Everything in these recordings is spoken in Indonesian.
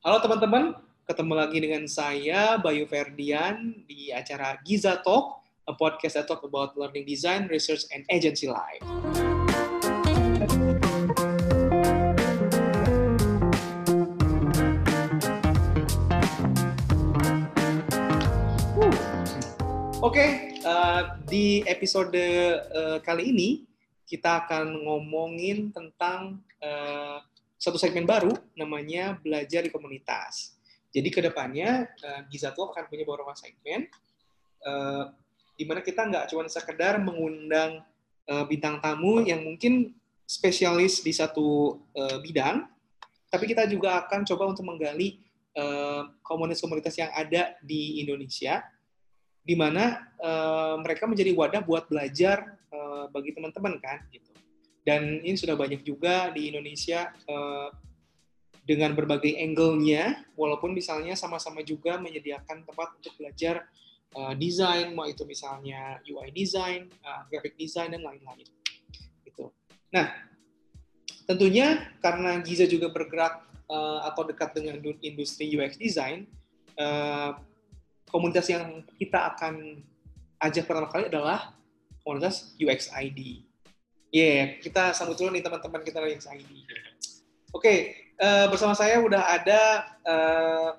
Halo teman-teman, ketemu lagi dengan saya Bayu Ferdian di acara Giza Talk, a podcast that talk about learning design, research, and agency life. Oke, okay, uh, di episode uh, kali ini kita akan ngomongin tentang uh, satu segmen baru namanya belajar di komunitas. Jadi ke depannya uh, Giza Talk akan punya beberapa segmen uh, di mana kita nggak cuma sekedar mengundang uh, bintang tamu yang mungkin spesialis di satu bidang, tapi kita juga akan coba untuk menggali komunitas-komunitas yang ada di Indonesia, di mana mereka menjadi wadah buat belajar bagi teman-teman kan, gitu. Dan ini sudah banyak juga di Indonesia uh, dengan berbagai angle-nya, walaupun misalnya sama-sama juga menyediakan tempat untuk belajar uh, desain, mau itu misalnya UI design, uh, graphic design, dan lain-lain. Gitu. Nah, tentunya karena Giza juga bergerak uh, atau dekat dengan industri UX design, uh, komunitas yang kita akan ajak pertama kali adalah komunitas UX ID. Iya, yeah, kita sambut dulu nih teman-teman kita dari ID. Oke, okay, uh, eh, bersama saya udah ada uh,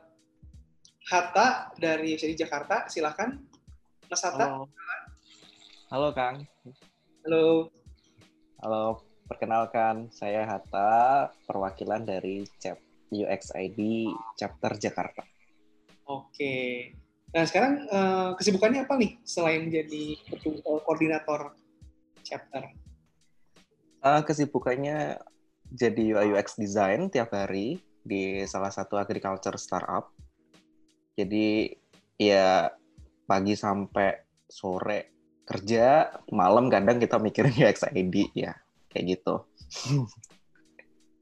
Hatta dari UXID Jakarta. Silahkan, Mas Hatta. Halo. Halo, Kang. Halo. Halo, perkenalkan saya Hatta, perwakilan dari CEP UXID Chapter Jakarta. Oke. Nah, sekarang uh, kesibukannya apa nih selain jadi koordinator chapter? Uh, kesibukannya jadi UI UX design tiap hari di salah satu agriculture startup. Jadi ya pagi sampai sore kerja, malam kadang kita mikirin UX ID ya kayak gitu.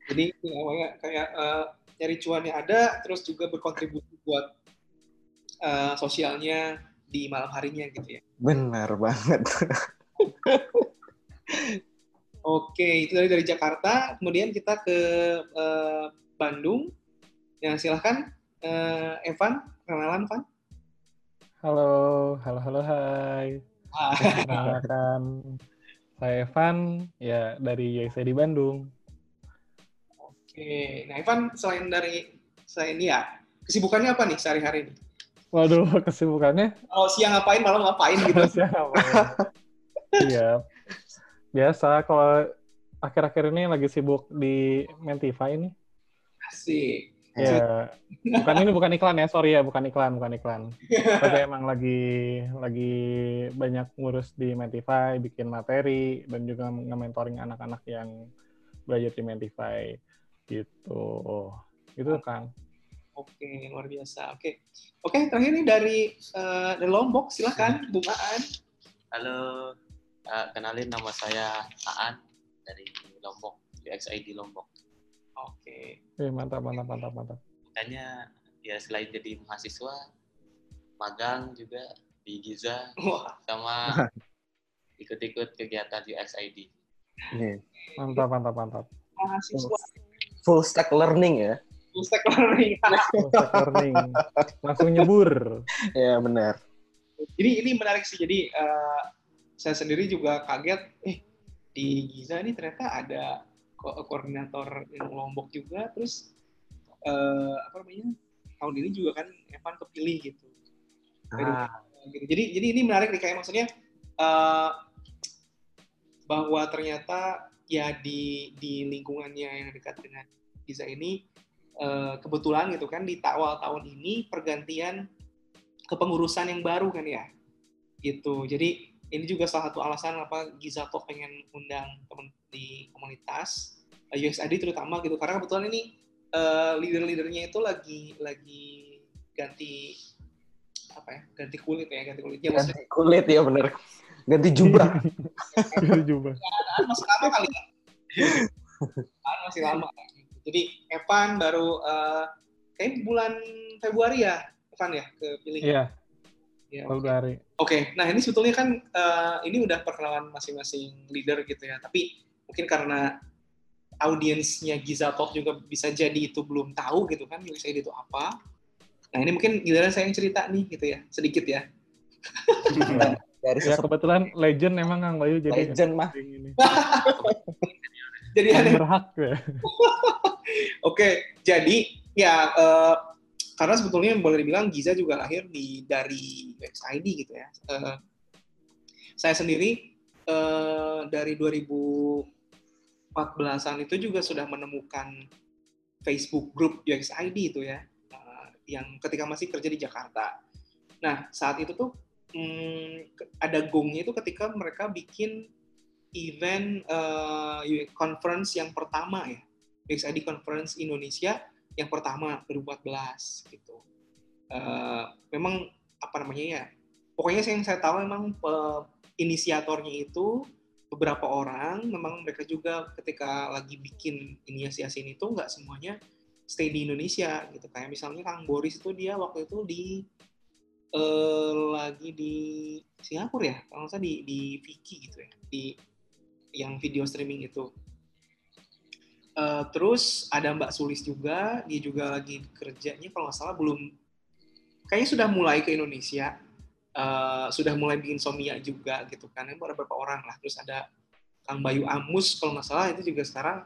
Jadi awalnya kayak uh, nyari cuannya ada, terus juga berkontribusi buat uh, sosialnya di malam harinya gitu ya. Benar banget. Oke, itu dari dari Jakarta. Kemudian kita ke uh, Bandung. Ya, silahkan uh, Evan, kenalan, Evan. Halo, halo, halo, hai. Perkenalkan, saya Evan, ya dari UIC di Bandung. Oke, nah Evan selain dari selain ya, kesibukannya apa nih sehari-hari ini? Waduh, kesibukannya? Oh, siang ngapain, malam ngapain gitu? siang ngapain? Iya, Biasa, kalau akhir-akhir ini lagi sibuk di Mentify ini. Asik. Ya, bukan ini bukan iklan ya, sorry ya, bukan iklan, bukan iklan. Tapi emang lagi lagi banyak ngurus di Mentify, bikin materi dan juga nge-mentoring anak-anak yang belajar di Mentify gitu. Itu kan. Oke, luar biasa. Oke. Oke, terakhir ini dari uh, dari Lombok, silakan Bung Aan. Halo, Uh, kenalin nama saya Aan dari Lombok, UXID Lombok. Oke. Okay. mantap, mantap, mantap, mantap. Makanya ya selain jadi mahasiswa, magang juga di Giza, Wah. sama ikut-ikut kegiatan UXID. Mantap, mantap, mantap. Mahasiswa. Full stack learning ya? Full stack learning. Full stack learning. Langsung nyebur. ya benar. Ini ini menarik sih. Jadi uh, saya sendiri juga kaget, eh di Giza ini ternyata ada ko koordinator yang Lombok juga, terus eh, apa namanya tahun ini juga kan Evan kepilih gitu. Ah. gitu. Jadi jadi ini menarik nih kayak maksudnya uh, bahwa ternyata ya di di lingkungannya yang dekat dengan Giza ini uh, kebetulan gitu kan di awal tahun ini pergantian kepengurusan yang baru kan ya gitu. Jadi ini juga salah satu alasan apa Gizato pengen undang teman di komunitas uh, eh, USAD terutama gitu. Karena kebetulan ini uh, leader-leadernya itu lagi lagi ganti apa ya ganti kulit ya ganti kulitnya ganti maksudnya. kulit ya bener. Ganti jubah. Ganti jubah. Ya, masih lama kali ya. Kan masih lama jadi Evan baru uh, kayak bulan Februari ya Evan ya kepilih iya Ya, Februari. Oke, okay. nah ini sebetulnya kan uh, ini udah perkenalan masing-masing leader gitu ya. Tapi mungkin karena audiensnya Giza Talk juga bisa jadi itu belum tahu gitu kan UXID itu apa. Nah ini mungkin giliran saya yang cerita nih gitu ya, sedikit ya. Dari ya kebetulan legend memang Kang Bayu jadi legend mah. jadi ada berhak ya. Oke, jadi ya uh, karena sebetulnya boleh dibilang Giza juga lahir di dari UXID gitu ya. Uh, saya sendiri uh, dari 2014-an itu juga sudah menemukan Facebook group UXID itu ya, uh, yang ketika masih kerja di Jakarta. Nah saat itu tuh hmm, ada gongnya itu ketika mereka bikin event uh, conference yang pertama ya, UXID Conference Indonesia yang pertama 2014 gitu. Uh, memang apa namanya ya? Pokoknya yang saya tahu memang inisiatornya itu beberapa orang memang mereka juga ketika lagi bikin inisiasi ini tuh nggak semuanya stay di Indonesia gitu kayak misalnya Kang Boris itu dia waktu itu di uh, lagi di Singapura ya kalau nggak di di Viki gitu ya di yang video streaming itu uh, terus ada Mbak Sulis juga dia juga lagi kerjanya kalau nggak salah belum kayaknya sudah mulai ke Indonesia. Uh, sudah mulai bikin somia juga gitu kan ada beberapa orang lah. Terus ada Kang Bayu Amus kalau nggak salah itu juga sekarang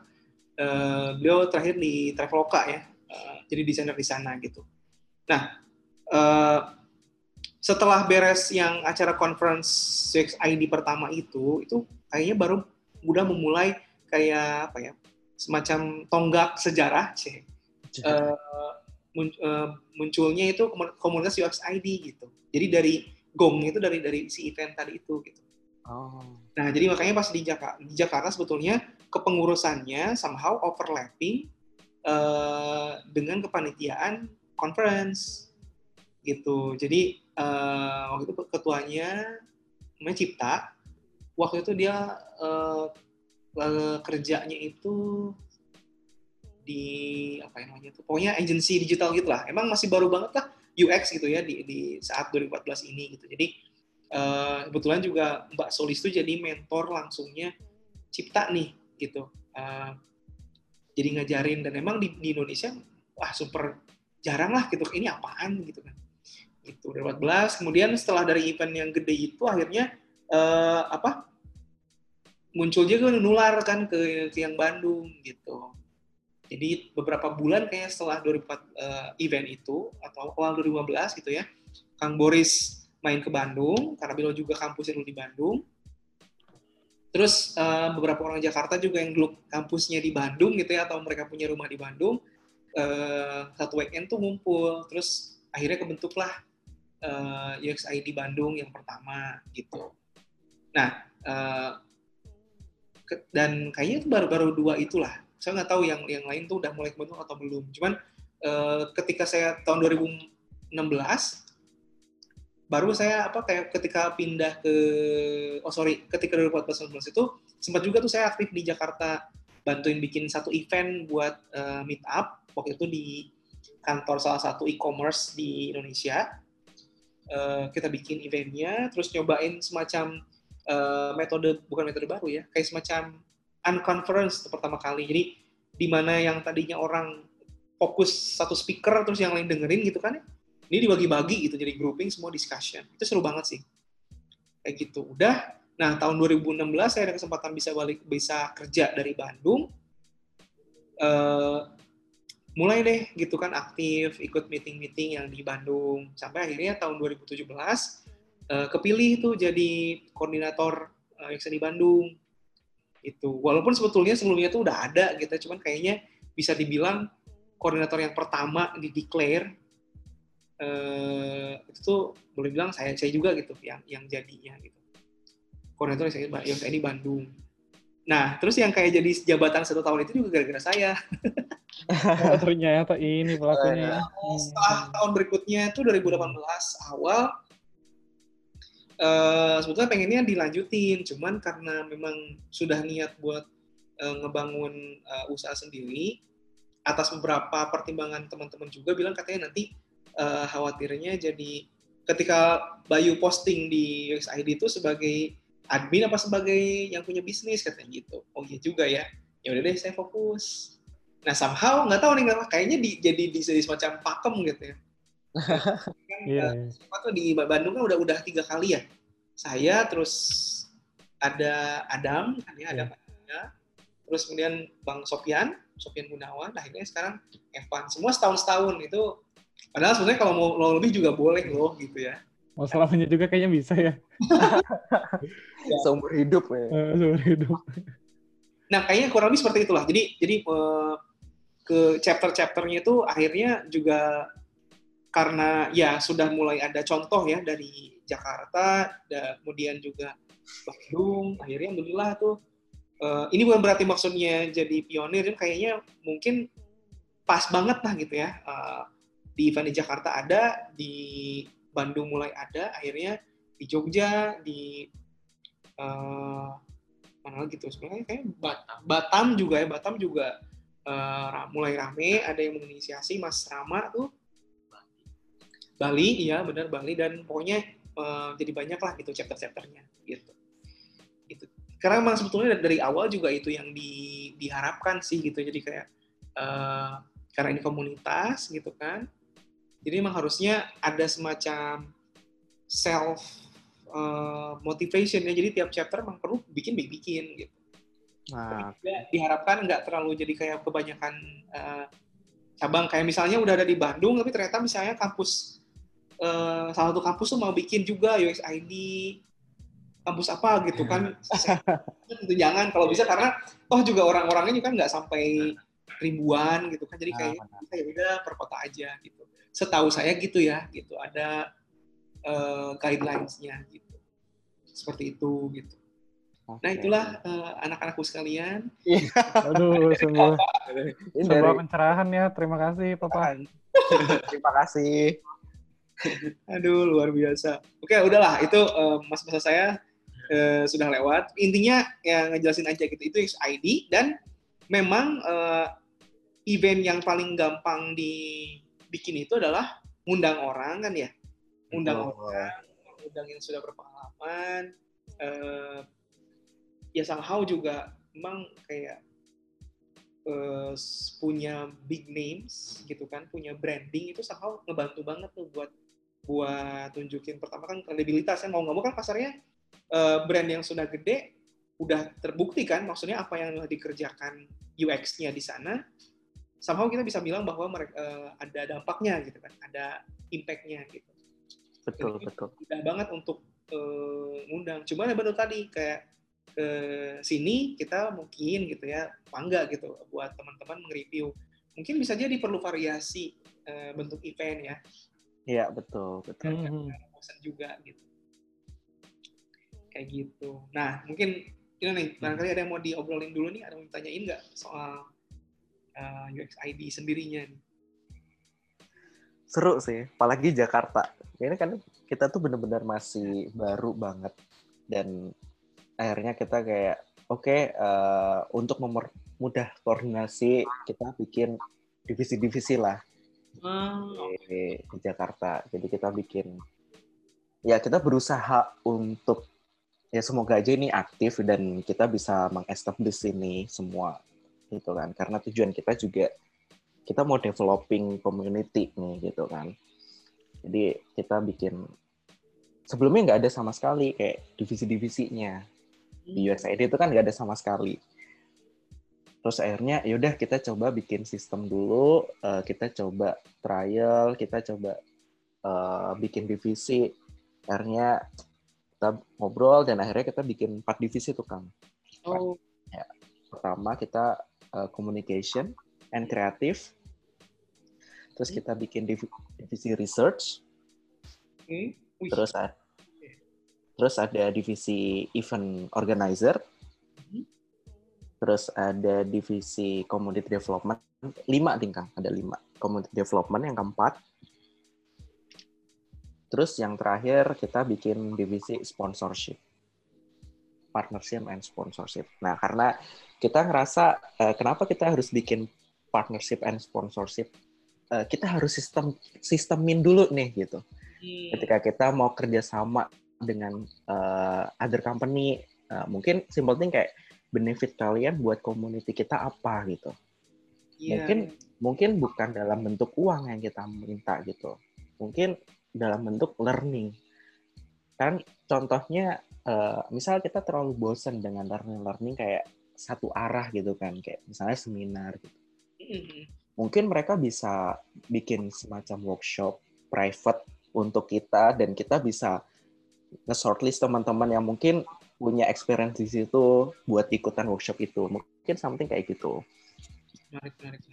uh, beliau terakhir di Traveloka ya uh, jadi desainer di sana gitu. Nah uh, setelah beres yang acara conference UX ID pertama itu itu kayaknya baru udah memulai kayak apa ya semacam tonggak sejarah sih uh, munculnya itu komunitas UX ID gitu jadi dari gong itu dari dari si event tadi itu gitu. Oh. Nah, jadi makanya pas di Jakarta, di Jakarta sebetulnya kepengurusannya somehow overlapping uh, dengan kepanitiaan conference gitu. Jadi uh, waktu itu ketuanya namanya Cipta. Waktu itu dia uh, kerjanya itu di apa yang namanya itu pokoknya agensi digital gitu lah. Emang masih baru banget lah UX gitu ya di, di saat 2014 ini gitu. Jadi uh, kebetulan juga Mbak Solis itu jadi mentor langsungnya Cipta nih gitu. Uh, jadi ngajarin dan emang di, di Indonesia wah super jarang lah gitu. Ini apaan gitu kan. Itu 2014. Kemudian setelah dari event yang gede itu akhirnya uh, apa? Muncul juga nular kan ke, yang Bandung gitu jadi beberapa bulan kayaknya setelah 2004 uh, eh, event itu atau awal 2015 gitu ya, Kang Boris main ke Bandung karena beliau juga kampusnya dulu di Bandung. Terus uh, beberapa orang Jakarta juga yang dulu kampusnya di Bandung gitu ya atau mereka punya rumah di Bandung uh, satu weekend tuh ngumpul. Terus akhirnya kebentuklah uh, UXID Bandung yang pertama gitu. Nah uh, dan kayaknya itu baru-baru dua itulah saya nggak tahu yang yang lain tuh udah mulai kebentuk atau belum. Cuman uh, ketika saya tahun 2016 baru saya apa kayak ketika pindah ke oh sorry ketika 2014 itu sempat juga tuh saya aktif di Jakarta bantuin bikin satu event buat uh, meet up waktu itu di kantor salah satu e-commerce di Indonesia uh, kita bikin eventnya terus nyobain semacam uh, metode bukan metode baru ya kayak semacam unconference pertama kali. Jadi di mana yang tadinya orang fokus satu speaker terus yang lain dengerin gitu kan ya. Ini dibagi-bagi gitu jadi grouping semua discussion. Itu seru banget sih. Kayak gitu. Udah. Nah, tahun 2016 saya ada kesempatan bisa balik bisa kerja dari Bandung. Uh, mulai deh gitu kan aktif ikut meeting-meeting yang di Bandung sampai akhirnya tahun 2017 uh, kepilih tuh jadi koordinator uh, yang di Bandung. Itu. Walaupun sebetulnya sebelumnya itu udah ada gitu cuman kayaknya bisa dibilang koordinator yang pertama di declare eh, itu tuh boleh bilang saya saya juga gitu yang yang jadinya gitu. Koordinator saya yang saya ini Bandung. Nah terus yang kayak jadi jabatan satu tahun itu juga gara-gara saya. Oh, ternyata ini pelakunya. Nah, setelah tahun berikutnya itu 2018 awal uh, sebetulnya pengennya dilanjutin, cuman karena memang sudah niat buat uh, ngebangun uh, usaha sendiri, atas beberapa pertimbangan teman-teman juga bilang katanya nanti uh, khawatirnya jadi ketika Bayu posting di UXID itu sebagai admin apa sebagai yang punya bisnis katanya gitu. Oh iya juga ya. ya udah deh saya fokus nah somehow nggak tahu nih kayaknya di, jadi di, jadi semacam pakem gitu ya kan, Iya, eh, iya. tuh di Bandung kan udah udah tiga kali ya saya terus ada Adam kan ya ada Iya. terus kemudian Bang Sopian Sopian Gunawan akhirnya sekarang Evan semua setahun setahun itu padahal sebenarnya kalau mau, mau lebih juga boleh loh gitu ya Mau selamanya juga kayaknya bisa ya. Seumur hidup ya. Eh, seumur hidup. Nah, kayaknya kurang lebih seperti itulah. Jadi, jadi eh, ke chapter-chapternya itu akhirnya juga karena ya sudah mulai ada contoh ya dari Jakarta, da- kemudian juga Bandung. Akhirnya, alhamdulillah tuh eh, ini bukan berarti maksudnya jadi pionir, kayaknya mungkin pas banget lah gitu ya. Eh, di event di Jakarta ada, di Bandung mulai ada, akhirnya di Jogja, di eh, mana lagi tuh sebenarnya kayak Batam, Batam juga ya Batam juga ra- mulai rame ada yang menginisiasi Mas Rama tuh Bali iya benar Bali. Dan pokoknya eh, jadi banyak lah gitu chapter-chapternya gitu. Itu karena memang sebetulnya dari awal juga itu yang di, diharapkan sih gitu. Jadi kayak eh, karena ini komunitas gitu kan. Jadi memang harusnya ada semacam self eh, motivation ya jadi tiap chapter memang perlu bikin bikin gitu. Nah, juga diharapkan nggak terlalu jadi kayak kebanyakan eh, cabang. Kayak misalnya udah ada di Bandung tapi ternyata misalnya kampus eh, salah satu kampus tuh mau bikin juga UXID kampus apa gitu kan. Itu jangan kalau bisa karena toh juga orang-orangnya juga kan nggak sampai ribuan gitu kan jadi kayak kita ya udah per kota aja gitu. Setahu saya gitu ya gitu ada eh, guidelines-nya gitu. Seperti itu gitu. Nah itulah eh, anak-anakku sekalian. Aduh, sungguh, Ini sebuah dari pencerahan ya. Terima kasih, Papa. terima kasih. Aduh luar biasa. Oke udahlah itu eh, masa-masa saya eh, sudah lewat. Intinya ya ngejelasin aja gitu itu ID dan memang eh, event yang paling gampang dibikin itu adalah ngundang orang kan ya. Ngundang Oh, orang, ngundang yang sudah berpengalaman. eh, ya somehow juga memang kayak eh, punya big names gitu kan, punya branding itu somehow ngebantu banget tuh buat buat tunjukin pertama kan kredibilitas kan mau nggak mau kan pasarnya eh, brand yang sudah gede udah terbukti kan maksudnya apa yang dikerjakan UX-nya di sana somehow kita bisa bilang bahwa mereka eh, ada dampaknya gitu kan ada impact-nya gitu Betul, betul. mudah banget untuk eh, ngundang. Cuman ya benar tadi kayak ke sini kita mungkin gitu ya bangga gitu buat teman-teman nge-review. Mungkin bisa jadi perlu variasi eh, bentuk event ya, Iya, betul, betul. Hmm. bosan juga gitu. Kayak gitu. Nah mungkin ini nih barangkali ada yang mau diobrolin dulu nih, ada yang mau ditanyain nggak soal eh, UX ID sendirinya nih? Seru sih, apalagi Jakarta. Ini kan kita tuh bener-bener masih baru banget dan akhirnya kita kayak oke eh, untuk mempermudah koordinasi kita bikin divisi-divisi lah di, di Jakarta. Jadi kita bikin ya kita berusaha untuk ya semoga aja ini aktif dan kita bisa mengestablish ini semua gitu kan. Karena tujuan kita juga kita mau developing community nih gitu kan. Jadi kita bikin sebelumnya nggak ada sama sekali kayak divisi-divisinya di UXID itu kan nggak ada sama sekali. Terus akhirnya yaudah kita coba bikin sistem dulu, eh, kita coba trial, kita coba eh, bikin divisi. Akhirnya kita ngobrol dan akhirnya kita bikin empat divisi tuh Kang. Oh, Pertama kita eh, communication and creative. Terus Hmm. kita bikin divi- divisi research. Wih, terus ada terus ada divisi event organizer. Terus ada divisi community development lima tingkang ada lima. Community development yang keempat. Terus yang terakhir kita bikin divisi sponsorship. Partnership and sponsorship. Nah karena kita ngerasa eh, kenapa kita harus bikin partnership and sponsorship? Eh, kita harus sistem sistemin dulu nih gitu. Hmm, ketika kita mau kerjasama dengan uh, other company uh, mungkin simple thing kayak benefit kalian buat community kita apa gitu. Yeah. Mungkin mungkin bukan dalam bentuk uang yang kita minta gitu. Mungkin dalam bentuk learning. Kan contohnya uh, misal kita terlalu bosan dengan learning learning kayak satu arah gitu kan kayak misalnya seminar gitu. Mm-hmm. Mungkin mereka bisa bikin semacam workshop private untuk kita dan kita bisa nge-shortlist teman-teman yang mungkin punya experience di situ buat ikutan workshop itu. Mungkin something kayak gitu. Menarik, menarik,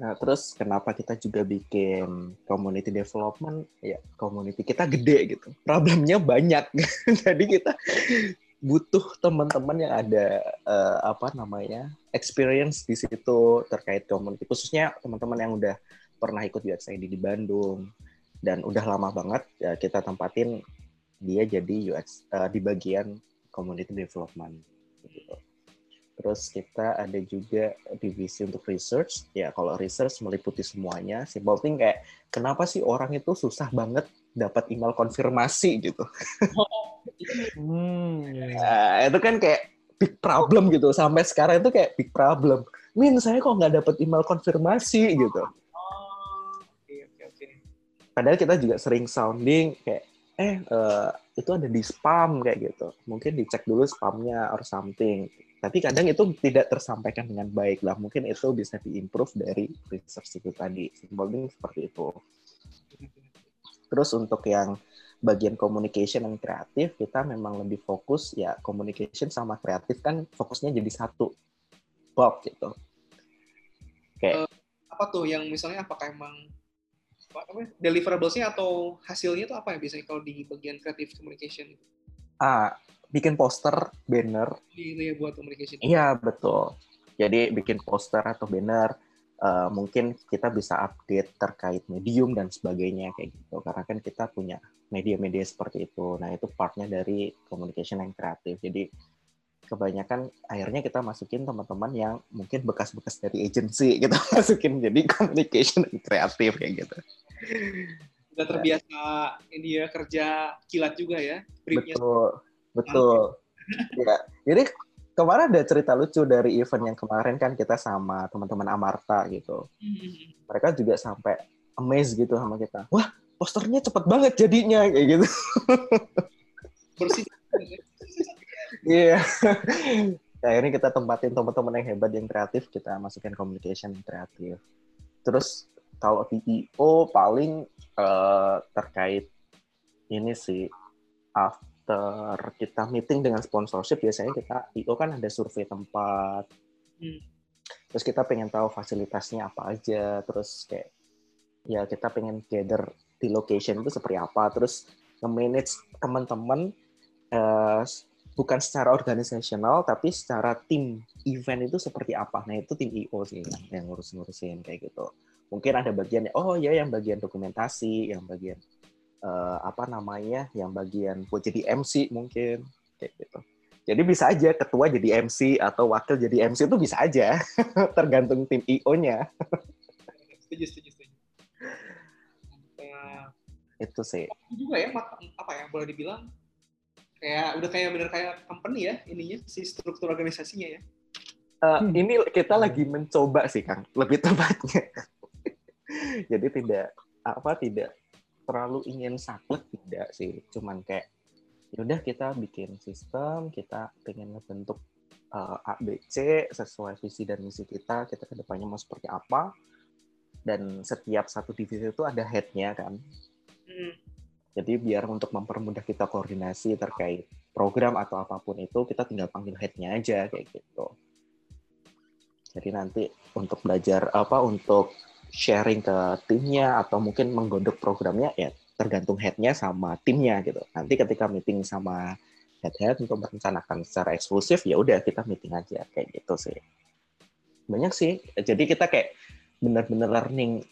Nah, terus kenapa kita juga bikin community development? Ya, community kita gede gitu. Problemnya banyak. Jadi kita butuh teman-teman yang ada uh, apa namanya? experience di situ terkait community. Khususnya teman-teman yang udah pernah ikut UXID di Bandung dan udah lama banget ya kita tempatin dia jadi UX uh, eh, di bagian community development gitu. Terus kita ada juga divisi untuk research. Ya kalau research meliputi semuanya. Simple thing kayak kenapa sih orang itu susah banget dapat email konfirmasi gitu. hmm, yeah. nah, itu kan kayak big problem gitu. Sampai sekarang itu kayak big problem. Min saya kok nggak dapat email konfirmasi gitu. Oh, Padahal kita juga sering sounding kayak eh uh, itu ada di spam kayak gitu. Mungkin dicek dulu spamnya or something. Tapi kadang itu tidak tersampaikan dengan baik lah. Mungkin itu bisa diimprove dari research itu tadi. Simbolnya seperti itu. Terus untuk yang bagian communication dan kreatif, kita memang lebih fokus ya communication sama kreatif kan fokusnya jadi satu box gitu. Kayak uh, apa tuh yang misalnya apakah emang deliverablesnya atau hasilnya itu apa ya biasanya kalau di bagian creative communication? Ah, bikin poster, banner. Itu ya buat communication. Iya betul. Jadi bikin poster atau banner, uh, mungkin kita bisa update terkait medium dan sebagainya kayak gitu. Karena kan kita punya media-media seperti itu. Nah itu partnya dari communication yang kreatif. Jadi kebanyakan akhirnya kita masukin teman-teman yang mungkin bekas-bekas dari agency kita masukin jadi communication kreatif kayak gitu. Udah terbiasa ini ya kerja kilat juga ya. Betul, betul. ya, jadi kemarin ada cerita lucu dari event yang kemarin kan kita sama teman-teman Amarta gitu. Mm-hmm. Mereka juga sampai amazed gitu sama kita. Wah, posternya cepet banget jadinya kayak gitu. Bersih. Iya. yeah. akhirnya kita tempatin teman-teman yang hebat yang kreatif, kita masukin communication yang kreatif. Terus kalau PEO paling uh, terkait ini sih after kita meeting dengan sponsorship biasanya kita PEO kan ada survei tempat. Hmm. Terus kita pengen tahu fasilitasnya apa aja, terus kayak ya kita pengen gather di location itu seperti apa, terus nge-manage teman-teman uh, bukan secara organisasional tapi secara tim event itu seperti apa. Nah itu tim IO sih yang ngurus-ngurusin kayak gitu. Mungkin ada bagian oh ya yang bagian dokumentasi yang bagian uh, apa namanya yang bagian buat jadi MC mungkin kayak gitu. Jadi bisa aja ketua jadi MC atau wakil jadi MC itu bisa aja tergantung tim IO-nya setuju setuju setuju. Itu sih. Juga ya apa ya boleh dibilang kayak udah kayak bener kayak company ya ininya si struktur organisasinya ya. Uh, hmm. Ini kita lagi mencoba sih Kang, lebih tepatnya. Jadi tidak apa tidak terlalu ingin saklek tidak sih, cuman kayak yaudah kita bikin sistem, kita pengen ngebentuk uh, A, B, C sesuai visi dan misi kita, kita ke depannya mau seperti apa, dan setiap satu divisi itu ada headnya kan. Hmm. Jadi biar untuk mempermudah kita koordinasi terkait program atau apa pun itu, kita tinggal panggil headnya aja kayak gitu. Jadi nanti untuk belajar apa, untuk sharing ke timnya atau mungkin menggodok programnya ya tergantung headnya sama timnya gitu. Nanti ketika meeting sama head-head untuk merencanakan secara eksklusif ya udah kita meeting aja kayak gitu sih. Banyak sih. Jadi kita kayak benar-benar learning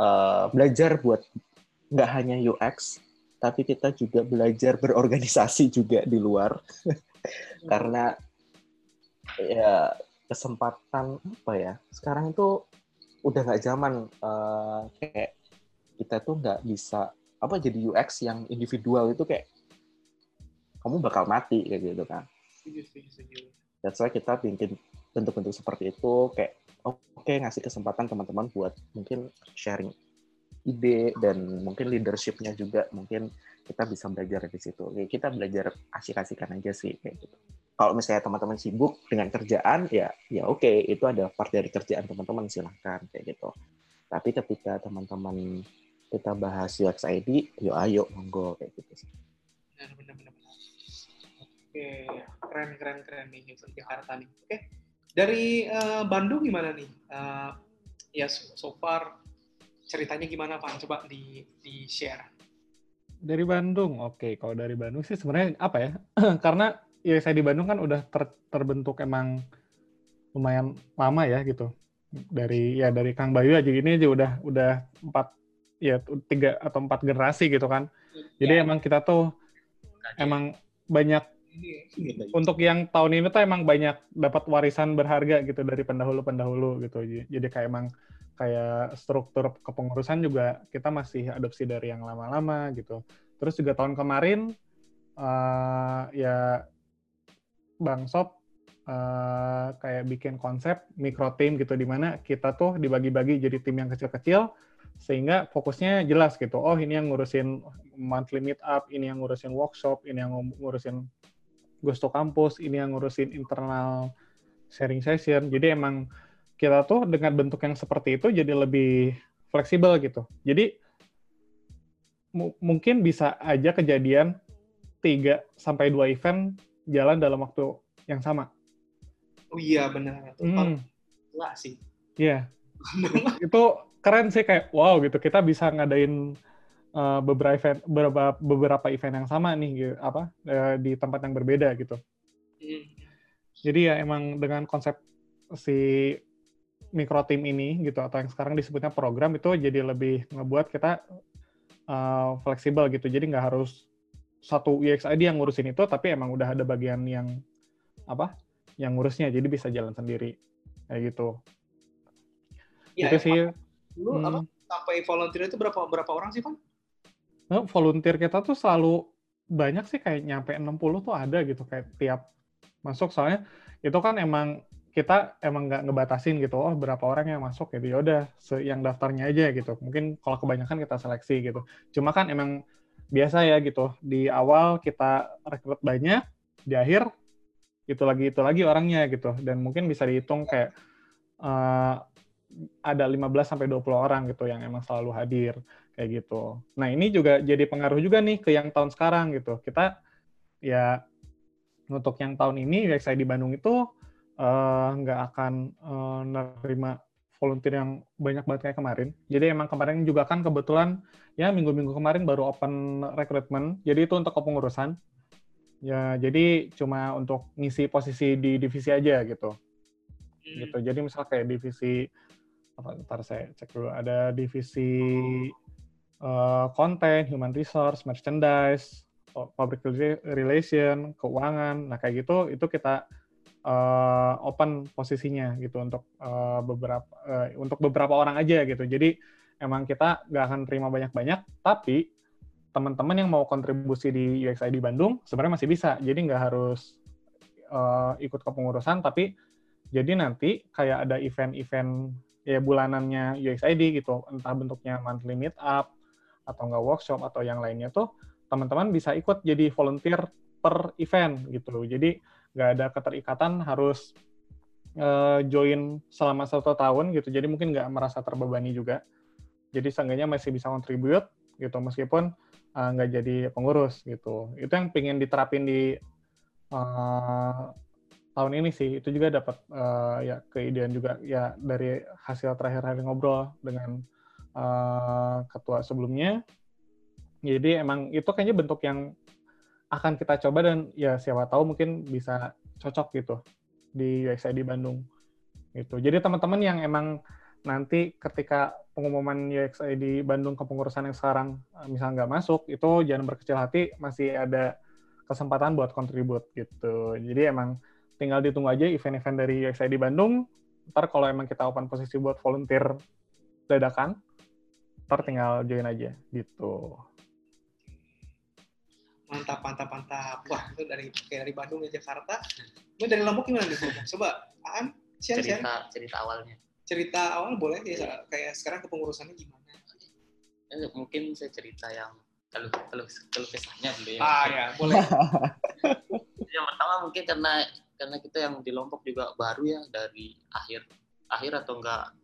uh, belajar buat nggak hanya UX tapi kita juga belajar berorganisasi juga di luar. Karena ya kesempatan apa ya? Sekarang itu udah nggak zaman uh, kayak kita tuh nggak bisa apa jadi UX yang individual itu kayak kamu bakal mati kayak gitu kan. That's why kita bikin bentuk-bentuk seperti itu kayak oke okay, ngasih kesempatan teman-teman buat mungkin sharing ide dan mungkin leadershipnya juga mungkin kita bisa belajar di situ. Ya, kita belajar asik-asikan aja sih kayak gitu. Kalau misalnya teman-teman sibuk dengan kerjaan ya ya oke okay, itu ada part dari kerjaan teman-teman silahkan kayak gitu. Tapi ketika teman-teman kita bahas UX ID, yuk ayo monggo kayak gitu. Benar benar benar. Oke, keren keren keren nih Jakarta nih. Oke. Dari uh, Bandung gimana nih? Uh, ya so far ceritanya gimana Pak? Coba di di share. Dari Bandung, oke. Okay. Kalau dari Bandung sih sebenarnya apa ya? Karena ya saya di Bandung kan udah ter, terbentuk emang lumayan lama ya gitu. Dari ya dari Kang Bayu aja ini aja udah udah empat ya tiga atau empat generasi gitu kan. Jadi ya. emang kita tuh emang banyak untuk yang tahun ini tuh emang banyak dapat warisan berharga gitu dari pendahulu-pendahulu gitu. Jadi kayak emang kayak struktur kepengurusan juga kita masih adopsi dari yang lama-lama gitu. Terus juga tahun kemarin uh, ya Bang Sob uh, kayak bikin konsep micro team gitu di mana kita tuh dibagi-bagi jadi tim yang kecil-kecil sehingga fokusnya jelas gitu. Oh, ini yang ngurusin monthly meet up, ini yang ngurusin workshop, ini yang ngurusin Gusto Kampus, ini yang ngurusin internal sharing session. Jadi emang kita tuh dengan bentuk yang seperti itu jadi lebih fleksibel gitu. Jadi mungkin bisa aja kejadian 3 sampai 2 event jalan dalam waktu yang sama. Oh iya benar. Hmm. Lah sih. Iya. Yeah. itu keren sih kayak wow gitu. Kita bisa ngadain uh, beberapa event beberapa beberapa event yang sama nih gitu, apa uh, di tempat yang berbeda gitu. Hmm. Jadi ya emang dengan konsep si mikro tim ini gitu atau yang sekarang disebutnya program itu jadi lebih ngebuat kita uh, fleksibel gitu. Jadi nggak harus satu UXID yang ngurusin itu, tapi emang udah ada bagian yang apa? Yang ngurusnya, jadi bisa jalan sendiri kayak gitu. Ya, itu sih. Lu hmm. apa? Sampai volunteer itu berapa berapa orang sih, Pak? Nah, volunteer kita tuh selalu banyak sih kayak nyampe 60 tuh ada gitu kayak tiap masuk soalnya itu kan emang kita emang nggak ngebatasin gitu oh berapa orang yang masuk gitu. Ya udah yang daftarnya aja gitu. Mungkin kalau kebanyakan kita seleksi gitu. Cuma kan emang biasa ya gitu. Di awal kita rekrut banyak di akhir itu lagi itu lagi orangnya gitu. Dan mungkin bisa dihitung kayak uh, ada 15 sampai 20 orang gitu yang emang selalu hadir kayak gitu. Nah, ini juga jadi pengaruh juga nih ke yang tahun sekarang gitu. Kita ya untuk yang tahun ini UXI di Bandung itu Eh, nggak uh, akan uh, nerima volunteer yang banyak banget kayak kemarin. Jadi emang kemarin juga kan kebetulan ya minggu-minggu kemarin baru open recruitment. Jadi itu untuk kepengurusan. Ya, jadi cuma untuk ngisi posisi di divisi aja gitu. Hmm. Gitu. Jadi misal kayak divisi apa ntar saya cek dulu ada divisi uh, content, human resource, merchandise, public relation, keuangan. Nah, kayak gitu itu kita uh, open posisinya gitu untuk uh, beberapa uh, untuk beberapa orang aja gitu. Jadi emang kita nggak akan terima banyak-banyak, tapi teman-teman yang mau kontribusi di UXID Bandung sebenarnya masih bisa. Jadi nggak harus uh, ikut kepengurusan, tapi jadi nanti kayak ada event-event ya bulanannya UXID gitu, entah bentuknya monthly meet up atau enggak workshop atau yang lainnya tuh teman-teman bisa ikut jadi volunteer per event gitu. Jadi nggak ada keterikatan harus uh, join selama satu tahun gitu. Jadi mungkin nggak merasa terbebani juga. Jadi seenggaknya masih bisa contribute gitu meskipun uh, nggak jadi pengurus gitu. Itu yang pengen diterapin di uh, tahun ini sih. Itu juga dapat uh, ya keidean juga ya dari hasil terakhir hari ngobrol dengan uh, ketua sebelumnya. Jadi emang itu kayaknya bentuk yang akan kita coba dan ya siapa tahu mungkin bisa cocok gitu di UXID Bandung gitu. Jadi teman-teman yang emang nanti ketika pengumuman UXID Bandung kepengurusan yang sekarang eh, misalnya nggak masuk itu jangan berkecil hati masih ada kesempatan buat kontribut gitu. Jadi emang tinggal ditunggu aja event-event dari UXID Bandung. Ntar kalau emang kita open posisi buat volunteer dadakan, ntar tinggal join aja gitu. Mantap, mantap, mantap. Wah, itu dari kayak dari Bandung ke Jakarta. Ini dari Lombok gimana nih? Coba, Aan, share, cerita share. cerita awalnya Cerita awal boleh ya, kayak sekarang kepengurusannya gimana? Eh, mungkin saya cerita yang kalau kalau kalau kisahnya dulu ya Ah ya, boleh. yang pertama mungkin karena karena kita yang di Lombok juga baru ya dari akhir akhir atau enggak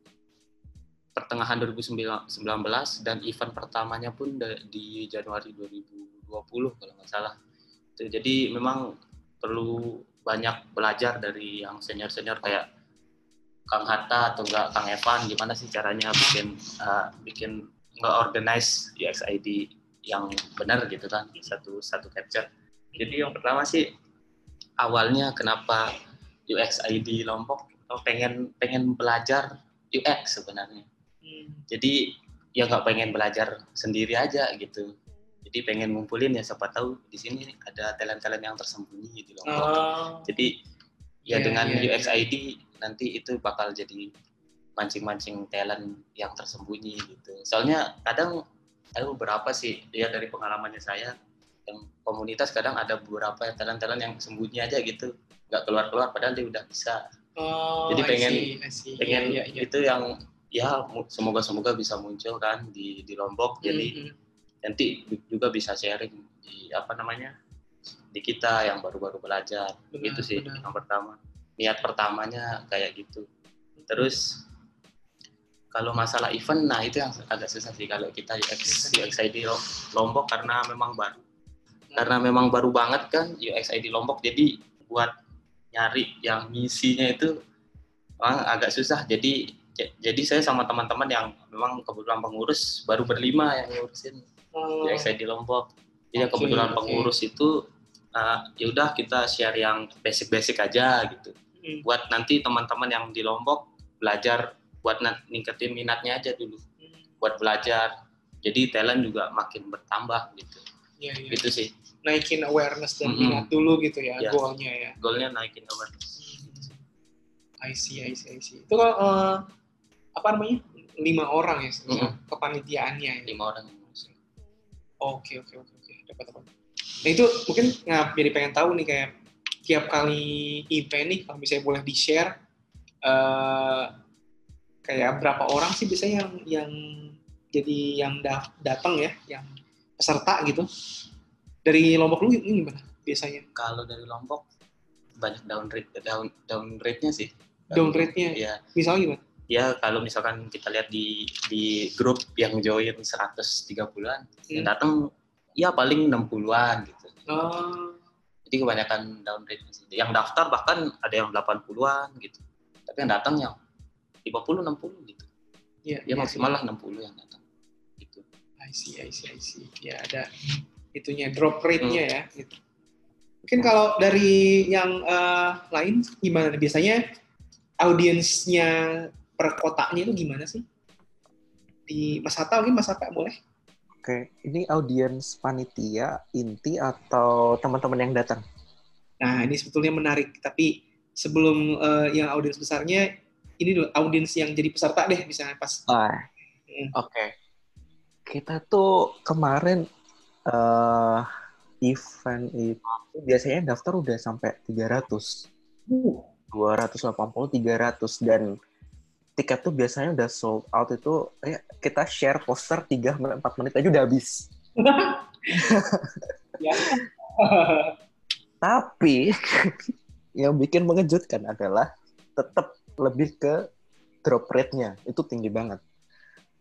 pertengahan 2019 dan event pertamanya pun di Januari 2020 kalau nggak salah. Itu jadi memang perlu banyak belajar dari yang senior-senior kayak Kang Hatta atau enggak Kang Evan gimana sih caranya bikin uh, bikin nggak organize UXID yang benar gitu kan satu satu capture. Jadi yang pertama sih awalnya kenapa UXID Lombok oh, pengen pengen belajar UX sebenarnya. Hmm. Jadi ya nggak pengen belajar sendiri aja gitu. Jadi pengen ngumpulin ya siapa tahu di sini ada talent-talent yang tersembunyi di Lombok. Oh, Jadi ya Iya, dengan iya, iya. UXID nanti itu bakal jadi mancing-mancing talent yang tersembunyi gitu. Soalnya kadang ada beberapa sih ya dari pengalamannya saya yang komunitas kadang ada beberapa talent-talent yang sembunyi aja gitu nggak keluar-keluar padahal dia udah bisa oh, Jadi I pengen- see, I see. pengen Iya, iya, iya. itu yang ya semoga-semoga bisa muncul kan di di Lombok jadi Hmm, hmm. Nanti juga bisa sharing di apa namanya di kita yang baru-baru belajar. Benar, itu sih benar. yang pertama. Niat pertamanya kayak gitu. Terus kalau masalah event nah itu yang agak susah sih kalau kita UX UXID Lo- Lombok karena memang baru. Karena memang baru banget kan UXID Lombok jadi buat nyari yang misinya itu memang agak susah. Jadi jadi saya sama teman-teman yang memang kebetulan pengurus baru berlima yang ngurusin Oh, UXID Lombok. Jadi Oke, kebetulan oke. pengurus itu uh, ya udah kita share yang basic-basic aja gitu. Hmm. Buat nanti teman-teman yang di Lombok belajar buat ningkatin minatnya aja dulu. hmm. Buat belajar. Jadi talent juga makin bertambah gitu. Iya, iya. Gitu sih. Naikin awareness dan Mm-mm. minat dulu gitu ya, Iya. goalnya ya. Goalnya naikin awareness. I see, I see, I see. Itu kalau eh, apa namanya? Lima orang ya, Mm-mm. kepanitiaannya ya. Lima orang. Oke, oke, oke, oke. Dapat, dapat. Nah itu mungkin nggak jadi pengen tahu nih kayak tiap kali event nih kalau misalnya boleh di share eh kayak berapa orang sih biasanya yang yang jadi yang da- datang ya, yang peserta gitu. Dari Lombok lu ini gimana biasanya? Kalau dari Lombok banyak down rate down down rate-nya sih. Down rate-nya? Iya. Misalnya gimana? Ya kalau misalkan kita lihat di di grup yang join 130-an yang Hmm. datang ya paling 60-an gitu. Oh, Jadi kebanyakan down rate sih. Yang daftar bahkan ada yang 80-an gitu. Tapi yang datang yang 50 60 gitu. iya. Ya iya, maksimal lah 60 yang datang. Gitu. I see, I see, I see. Ya ada itunya drop rate-nya Hmm. ya. Gitu. Mungkin kalau dari yang eh, lain gimana? Biasanya audiensnya per kotanya itu gimana sih? Di Mas Hatta mungkin Mas Hatta boleh? Oke, ini audiens panitia inti atau teman-teman yang datang? Nah ini sebetulnya menarik. Tapi sebelum eh, yang audiens besarnya, ini dulu audiens yang jadi peserta deh misalnya pas. Ah, Hmm. oke. Kita tuh kemarin eh event itu biasanya daftar udah sampai 300. Uh, 280 300 dan tiket tuh biasanya udah sold out itu ya kita share poster 3 4 menit aja udah habis. Tapi yang bikin mengejutkan adalah tetap lebih ke drop rate-nya itu tinggi banget.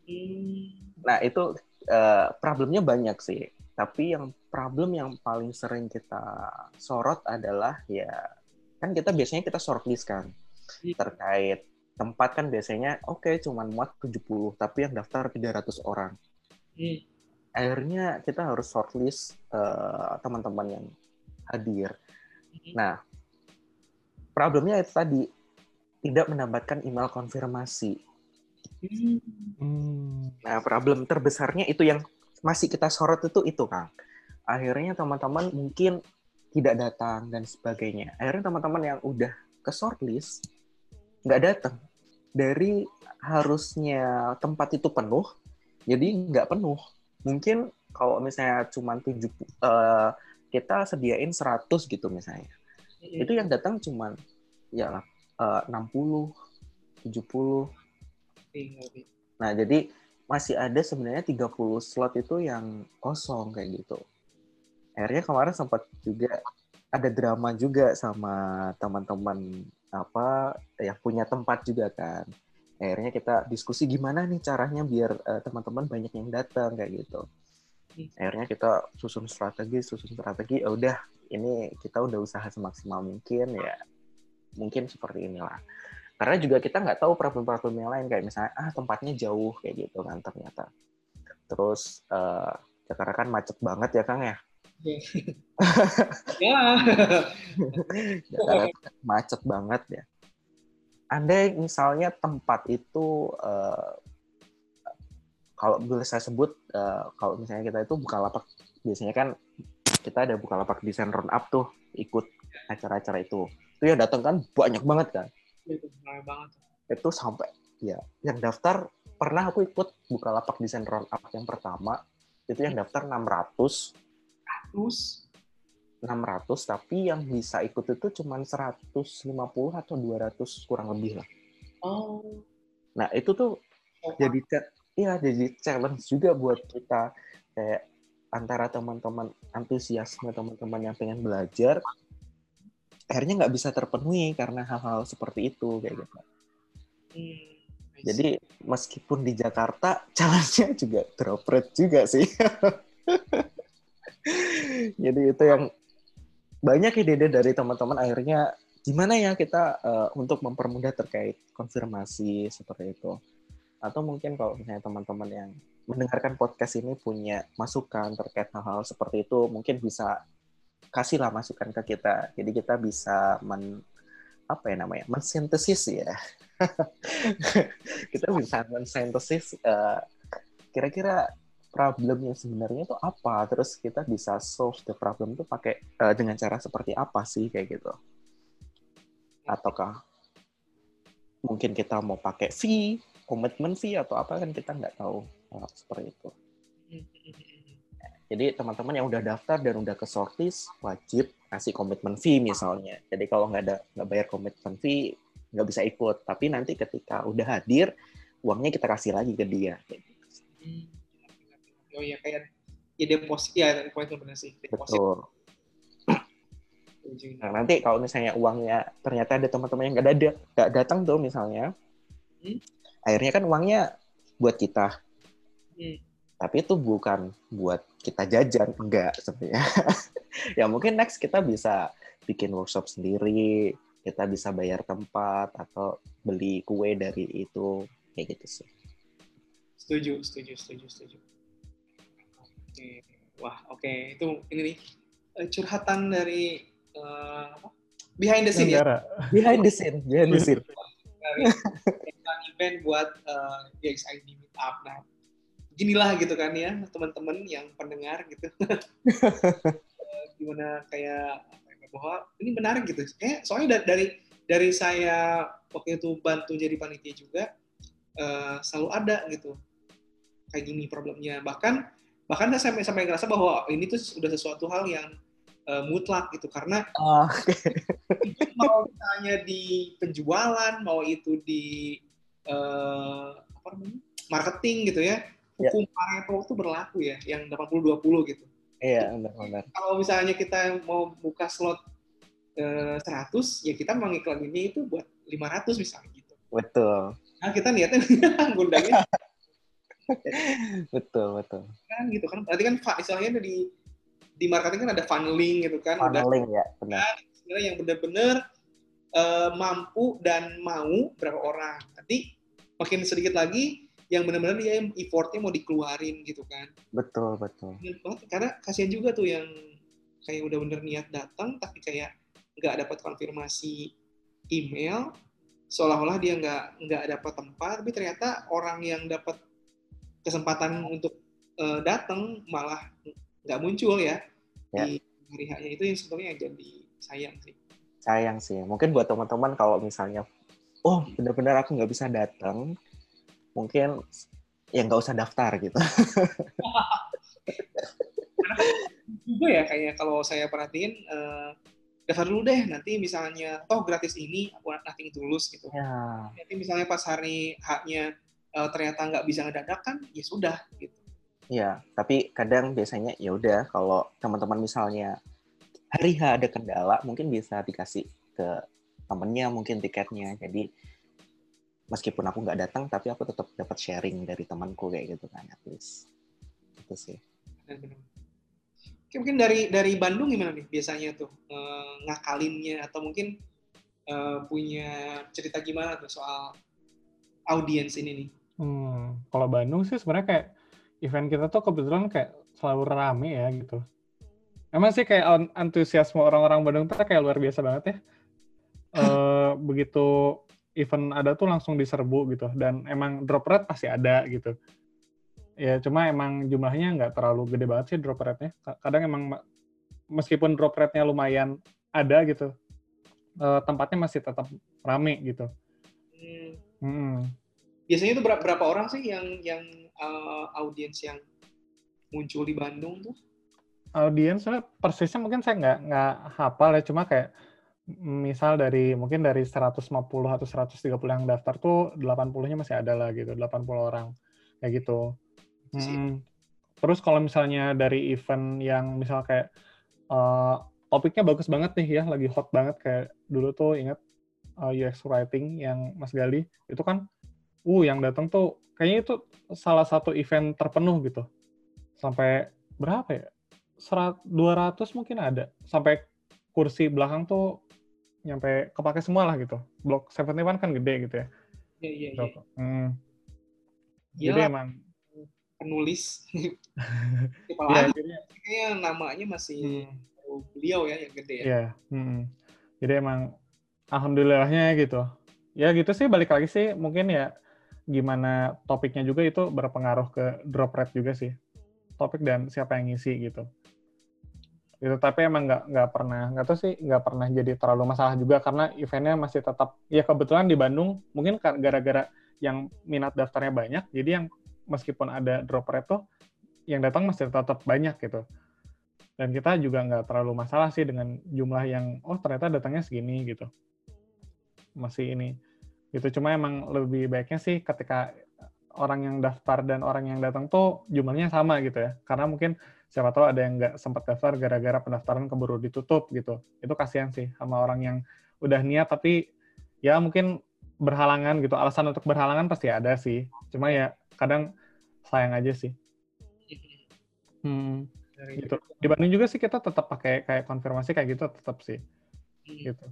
Hmm, Nah, itu eh, problemnya banyak sih. Tapi yang problem yang paling sering kita sorot adalah ya kan kita biasanya kita shortlist kan Hmm. terkait tempat kan biasanya oke cuman muat 70 tapi yang daftar 300 orang. hmm, Akhirnya kita harus shortlist eh, teman-teman yang hadir. Hmm. Nah, problemnya itu tadi tidak mendapatkan email konfirmasi. hmm. Nah, problem terbesarnya itu yang masih kita sorot itu itu, Kang. Akhirnya teman-teman mungkin tidak datang dan sebagainya. Akhirnya teman-teman yang udah ke shortlist nggak datang. Dari harusnya tempat itu penuh, jadi nggak penuh. Mungkin kalau misalnya cuma tujuh, eh, kita sediain 100 gitu misalnya. Itu yang datang cuman ya uh, 60, 70. Nah, jadi masih ada sebenarnya 30 slot itu yang kosong kayak gitu. Akhirnya kemarin sempat juga ada drama juga sama teman-teman apa yang punya tempat juga kan. Akhirnya kita diskusi gimana nih caranya biar uh, teman-teman banyak yang datang kayak gitu. Akhirnya kita susun strategi, susun strategi. Ya udah, ini kita udah usaha semaksimal mungkin ya. Mungkin seperti inilah. Karena juga kita nggak tahu problem-problem yang lain kayak misalnya ah tempatnya jauh kayak gitu kan ternyata. Terus uh, Jakarta kan macet banget ya Kang ya ya. Jakarta macet banget ya. Andai misalnya tempat itu uh, kalau boleh saya sebut uh, kalau misalnya kita itu buka lapak biasanya kan kita ada buka lapak desain run up tuh ikut acara-acara itu itu yang datang kan banyak banget kan itu banget itu sampai ya yang daftar pernah aku ikut buka lapak desain run up yang pertama itu yang daftar 600 600 tapi yang bisa ikut itu cuma 150 atau 200 kurang lebih lah. Oh. Nah, itu tuh oh. jadi iya jadi challenge juga buat kita kayak antara teman-teman antusiasme teman-teman yang pengen belajar akhirnya nggak bisa terpenuhi karena hal-hal seperti itu kayak gitu. Hmm, jadi meskipun di Jakarta challenge-nya juga drop rate juga sih. Jadi itu yang banyak ide-ide dari teman-teman akhirnya gimana ya kita uh, untuk mempermudah terkait konfirmasi seperti itu. Atau mungkin kalau misalnya teman-teman yang mendengarkan podcast ini punya masukan terkait hal-hal seperti itu, mungkin bisa kasihlah masukan ke kita. Jadi kita bisa men apa ya namanya mensintesis ya kita bisa mensintesis uh, kira-kira problem yang sebenarnya itu apa? Terus kita bisa solve the problem itu pakai uh, dengan cara seperti apa sih kayak gitu? Ataukah mungkin kita mau pakai fee komitmen fee atau apa kan kita nggak tahu uh, seperti itu. Jadi teman-teman yang udah daftar dan udah ke sortis wajib kasih komitmen fee misalnya. Jadi kalau nggak ada nggak bayar komitmen fee nggak bisa ikut. Tapi nanti ketika udah hadir uangnya kita kasih lagi ke dia oh ya kayak ya deposit ya deposit benar sih deposit. Betul. Nah, nanti kalau misalnya uangnya ternyata ada teman-teman yang nggak ada nggak datang tuh misalnya, hmm? akhirnya kan uangnya buat kita. Hmm. Tapi itu bukan buat kita jajan, enggak sebenarnya. ya mungkin next kita bisa bikin workshop sendiri, kita bisa bayar tempat atau beli kue dari itu kayak gitu sih. Setuju, setuju, setuju, setuju. Oke. Wah, oke. Okay. Itu ini nih eh, curhatan dari uh, behind the scene ya. Behind the scene, behind the scene. event buat uh, eh, GXID Meetup. Nah, ginilah gitu kan ya, teman-teman yang pendengar gitu. gimana kayak bahwa ini menarik gitu. Eh, soalnya dari dari saya waktu itu bantu jadi panitia juga uh, selalu ada gitu kayak gini problemnya. Bahkan bahkan saya sampai sampai ngerasa bahwa ini tuh sudah sesuatu hal yang uh, mutlak gitu karena oh, okay. itu mau misalnya di penjualan mau itu di uh, apa namanya marketing gitu ya, ya. hukum yeah. Pareto itu berlaku ya yang 80-20 gitu. Iya, benar-benar. Kalau misalnya kita mau buka slot uh, eh, 100, ya kita memang iklan ini itu buat 500 misalnya gitu. Betul. Nah, kita niatnya ngundangnya betul betul. Kan gitu kan berarti kan istilahnya di di marketing kan ada funneling gitu kan. Funneling ya benar. kan, yang benar-benar uh, mampu dan mau berapa orang. Nanti makin sedikit lagi yang benar-benar dia effortnya mau dikeluarin gitu kan. Betul betul. Karena kasihan juga tuh yang kayak udah bener niat datang tapi kayak nggak dapat konfirmasi email seolah-olah dia nggak nggak dapat tempat tapi ternyata orang yang dapat kesempatan untuk uh, datang malah nggak muncul ya, ya. di hari haknya itu yang sebetulnya yang jadi sayang sih. Sayang sih. Mungkin buat teman-teman kalau misalnya, oh benar-benar aku nggak bisa datang, mungkin ya nggak usah daftar gitu. juga ya kayak kalau saya perhatiin eh, daftar dulu deh nanti misalnya toh gratis ini aku nothing tulus gitu Ya. nanti misalnya pas hari haknya eh, ternyata nggak bisa ngedadak kan ya sudah gitu Iya, tapi kadang biasanya ya udah kalau teman-teman misalnya hari H ada kendala, mungkin bisa dikasih ke temennya mungkin tiketnya. Jadi meskipun aku nggak datang, tapi aku tetap dapat sharing dari temanku kayak gitu kan, at least. Itu sih. Benar-benar. Oke, mungkin dari dari Bandung gimana nih biasanya tuh eh, ngakalinnya atau mungkin eh, punya cerita gimana tuh soal audiens ini nih? Hmm, kalau Bandung sih sebenarnya kayak event kita tuh kebetulan kayak selalu rame ya gitu. Emang sih kayak an- antusiasme orang-orang Bandung tuh kayak luar biasa banget ya. Eh begitu event ada tuh langsung diserbu gitu dan emang drop rate pasti ada gitu. Ya cuma emang jumlahnya nggak terlalu gede banget sih drop rate-nya. Ka- Kadang emang ma- meskipun drop rate-nya lumayan ada gitu, eh, tempatnya masih tetap rame gitu. Hmm, Hmm. Biasanya tuh berapa, berapa orang sih yang yang eh, audiens yang muncul di Bandung tuh? audiensnya persisnya mungkin saya nggak nggak hafal ya cuma kayak misal dari mungkin dari 150 atau 130 yang daftar tuh 80-nya masih ada lah gitu 80 orang kayak gitu Itu sih. Mm. terus kalau misalnya dari event yang misal kayak eh, topiknya bagus banget nih ya lagi hot banget kayak dulu tuh ingat eh, UX writing yang Mas Gali itu kan uh yang datang tuh kayaknya itu salah satu event terpenuh gitu sampai berapa ya serat 200 mungkin ada sampai kursi belakang tuh nyampe kepake semua lah gitu blok 71 kan gede gitu ya Iya iya Gitu. iya. Hmm. Iya jadi emang penulis. Ya, jadi, Kayaknya namanya masih hmm, beliau ya yang gede ya. Iya, mm-mm. jadi emang alhamdulillahnya gitu. Ya gitu sih balik lagi sih mungkin ya gimana topiknya juga itu berpengaruh ke drop rate juga sih. Topik dan siapa yang ngisi gitu. Itu tapi emang nggak nggak pernah nggak tahu sih nggak pernah jadi terlalu masalah juga karena eventnya masih tetap ya kebetulan di Bandung mungkin gara-gara yang minat daftarnya banyak jadi yang meskipun ada drop rate tuh yang datang masih tetap banyak gitu dan kita juga nggak terlalu masalah sih dengan jumlah yang oh ternyata datangnya segini gitu masih ini gitu. Cuma emang lebih baiknya sih ketika orang yang daftar dan orang yang datang tuh jumlahnya sama gitu ya. Karena mungkin siapa tahu ada yang nggak sempat daftar gara-gara pendaftaran keburu ditutup gitu. Itu kasihan sih sama orang yang udah niat tapi ya mungkin berhalangan gitu. Alasan untuk berhalangan pasti ada sih. Cuma ya kadang sayang aja sih. Hmm, Dari gitu. Di Bandung juga sih kita tetap pakai kayak konfirmasi kayak gitu tetap sih. Hmm, gitu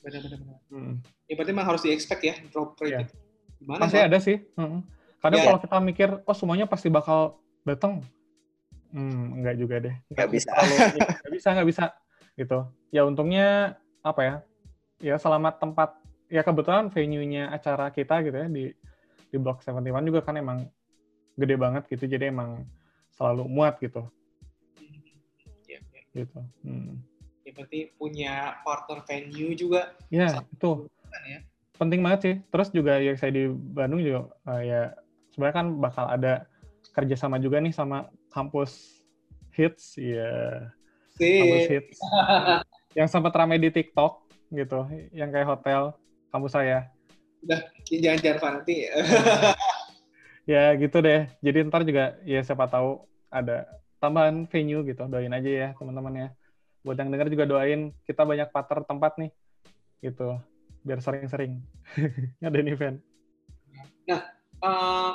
Benar-benar. benar. Hmm. Ya berarti memang harus di-expect ya drop rate Iya. itu. Gimana Pasti Bang? ada sih. Heeh. Kadang Ya. kalau kita mikir, oh semuanya pasti bakal datang. Hmm, enggak juga deh. Nggak bisa. terlalu- ya, nggak bisa, nggak bisa. Gitu. Ya untungnya apa ya? Ya selamat tempat. Ya kebetulan venue-nya acara kita gitu ya di di Blok 71 juga kan emang gede banget gitu. Jadi emang selalu muat gitu. Ya, ya. Gitu. Hmm. Ya, berarti punya partner venue juga Ya itu kan ya. penting banget sih. Terus juga yang saya di Bandung juga eh, ya sebenarnya kan bakal ada kerjasama juga nih sama kampus hits, ya kampus hits yang sempat ramai di TikTok gitu, yang kayak hotel kampus saya. Ya, Jangan-jangan nanti Ya gitu deh. Jadi ntar juga ya siapa tahu ada tambahan venue gitu. Doain aja ya teman-teman ya. Buat yang denger juga doain kita banyak partner tempat nih. Gitu. Biar sering-sering ngadain event. eh,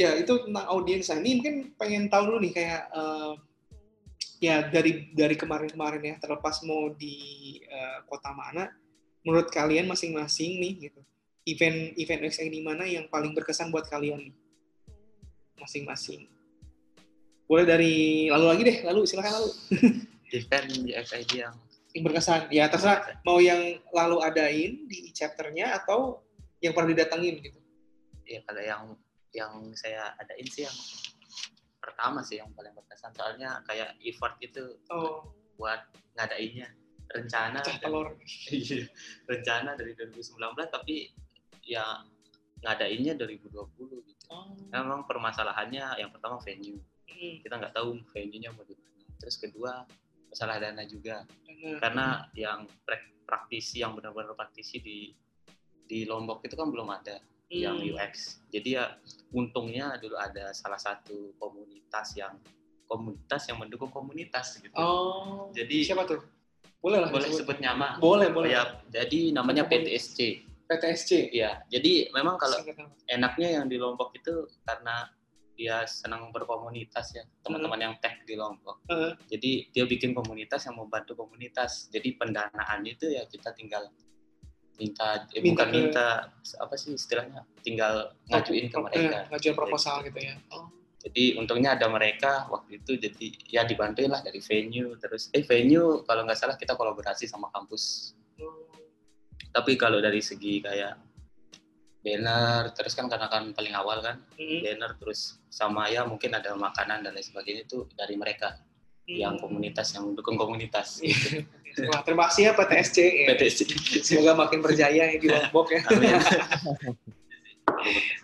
ya itu tentang audiens. Nah, ini mungkin pengen tahu dulu nih kayak eh, ya dari dari kemarin-kemarin ya terlepas mau di eh, kota mana, menurut kalian masing-masing nih gitu. Event event UX di mana yang paling berkesan buat kalian? Masing-masing. Boleh dari lalu lagi deh, lalu silakan lalu. event UXID yang Yang berkesan. Ya terserah mau yang lalu adain di chapternya atau yang pernah didatengin gitu. ya kalau yang yang saya adain sih yang pertama sih yang paling berkesan soalnya kayak effort itu Oh, buat ngadainnya rencana telur. Iya, rencana dari 2019 tapi ya ngadainnya 2020 gitu. Oh. Memang permasalahannya yang pertama venue. Hmm, kita nggak tahu venue-nya mau di mana terus kedua masalah dana juga benar. karena yang prak- praktisi yang benar-benar praktisi di di Lombok itu kan belum ada yang Hmm. UX jadi ya untungnya dulu ada salah satu komunitas yang komunitas yang mendukung komunitas gitu Oh, Jadi- siapa tuh? Boleh lah boleh disebut. sebut nama Boleh, boleh. ya jadi namanya. PTSC PTSC. ya jadi memang kalau enaknya yang di Lombok itu karena dia senang berkomunitas ya. Teman-teman yang tech di Lombok. Heeh. jadi dia bikin komunitas yang membantu komunitas. Jadi pendanaan itu ya kita tinggal minta, eh, Minta bukan ke- minta apa sih istilahnya? Tinggal ngajuin ke mereka. eh, ngajuin proposal gitu ya. Oh. jadi untungnya ada mereka waktu itu. Jadi ya dibantuin lah dari venue terus eh venue kalau nggak salah kita kolaborasi sama kampus. Tapi kalau dari segi kayak banner terus kan karena kan paling awal kan Hmm. banner terus sama ya mungkin ada makanan dan lain sebagainya itu dari mereka yang Hmm. komunitas yang mendukung komunitas Iya. Wah, terima kasih ya PTSC. Ya. PTSC. Semoga makin berjaya ya di Lombok ya.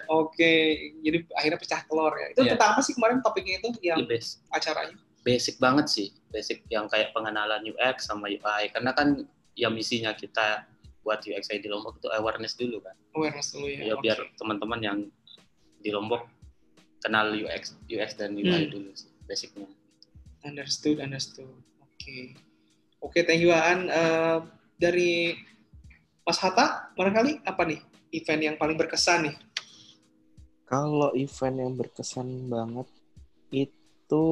Oke, jadi akhirnya pecah telur ya. Itu Iya. tentang apa sih kemarin topiknya itu yang basic, acaranya? basic banget sih basic yang kayak pengenalan UX sama UI karena kan ya misinya kita buat UX di Lombok itu awareness dulu kan Awareness dulu ya. ya Oke. biar teman-teman yang di Lombok kenal UX UX dan UI Hmm. dulu sih basicnya Understood, understood. Oke. Oke, thank you Aan. Eh, dari Mas Hatta, barangkali apa nih event yang paling berkesan nih? Kalau event yang berkesan banget itu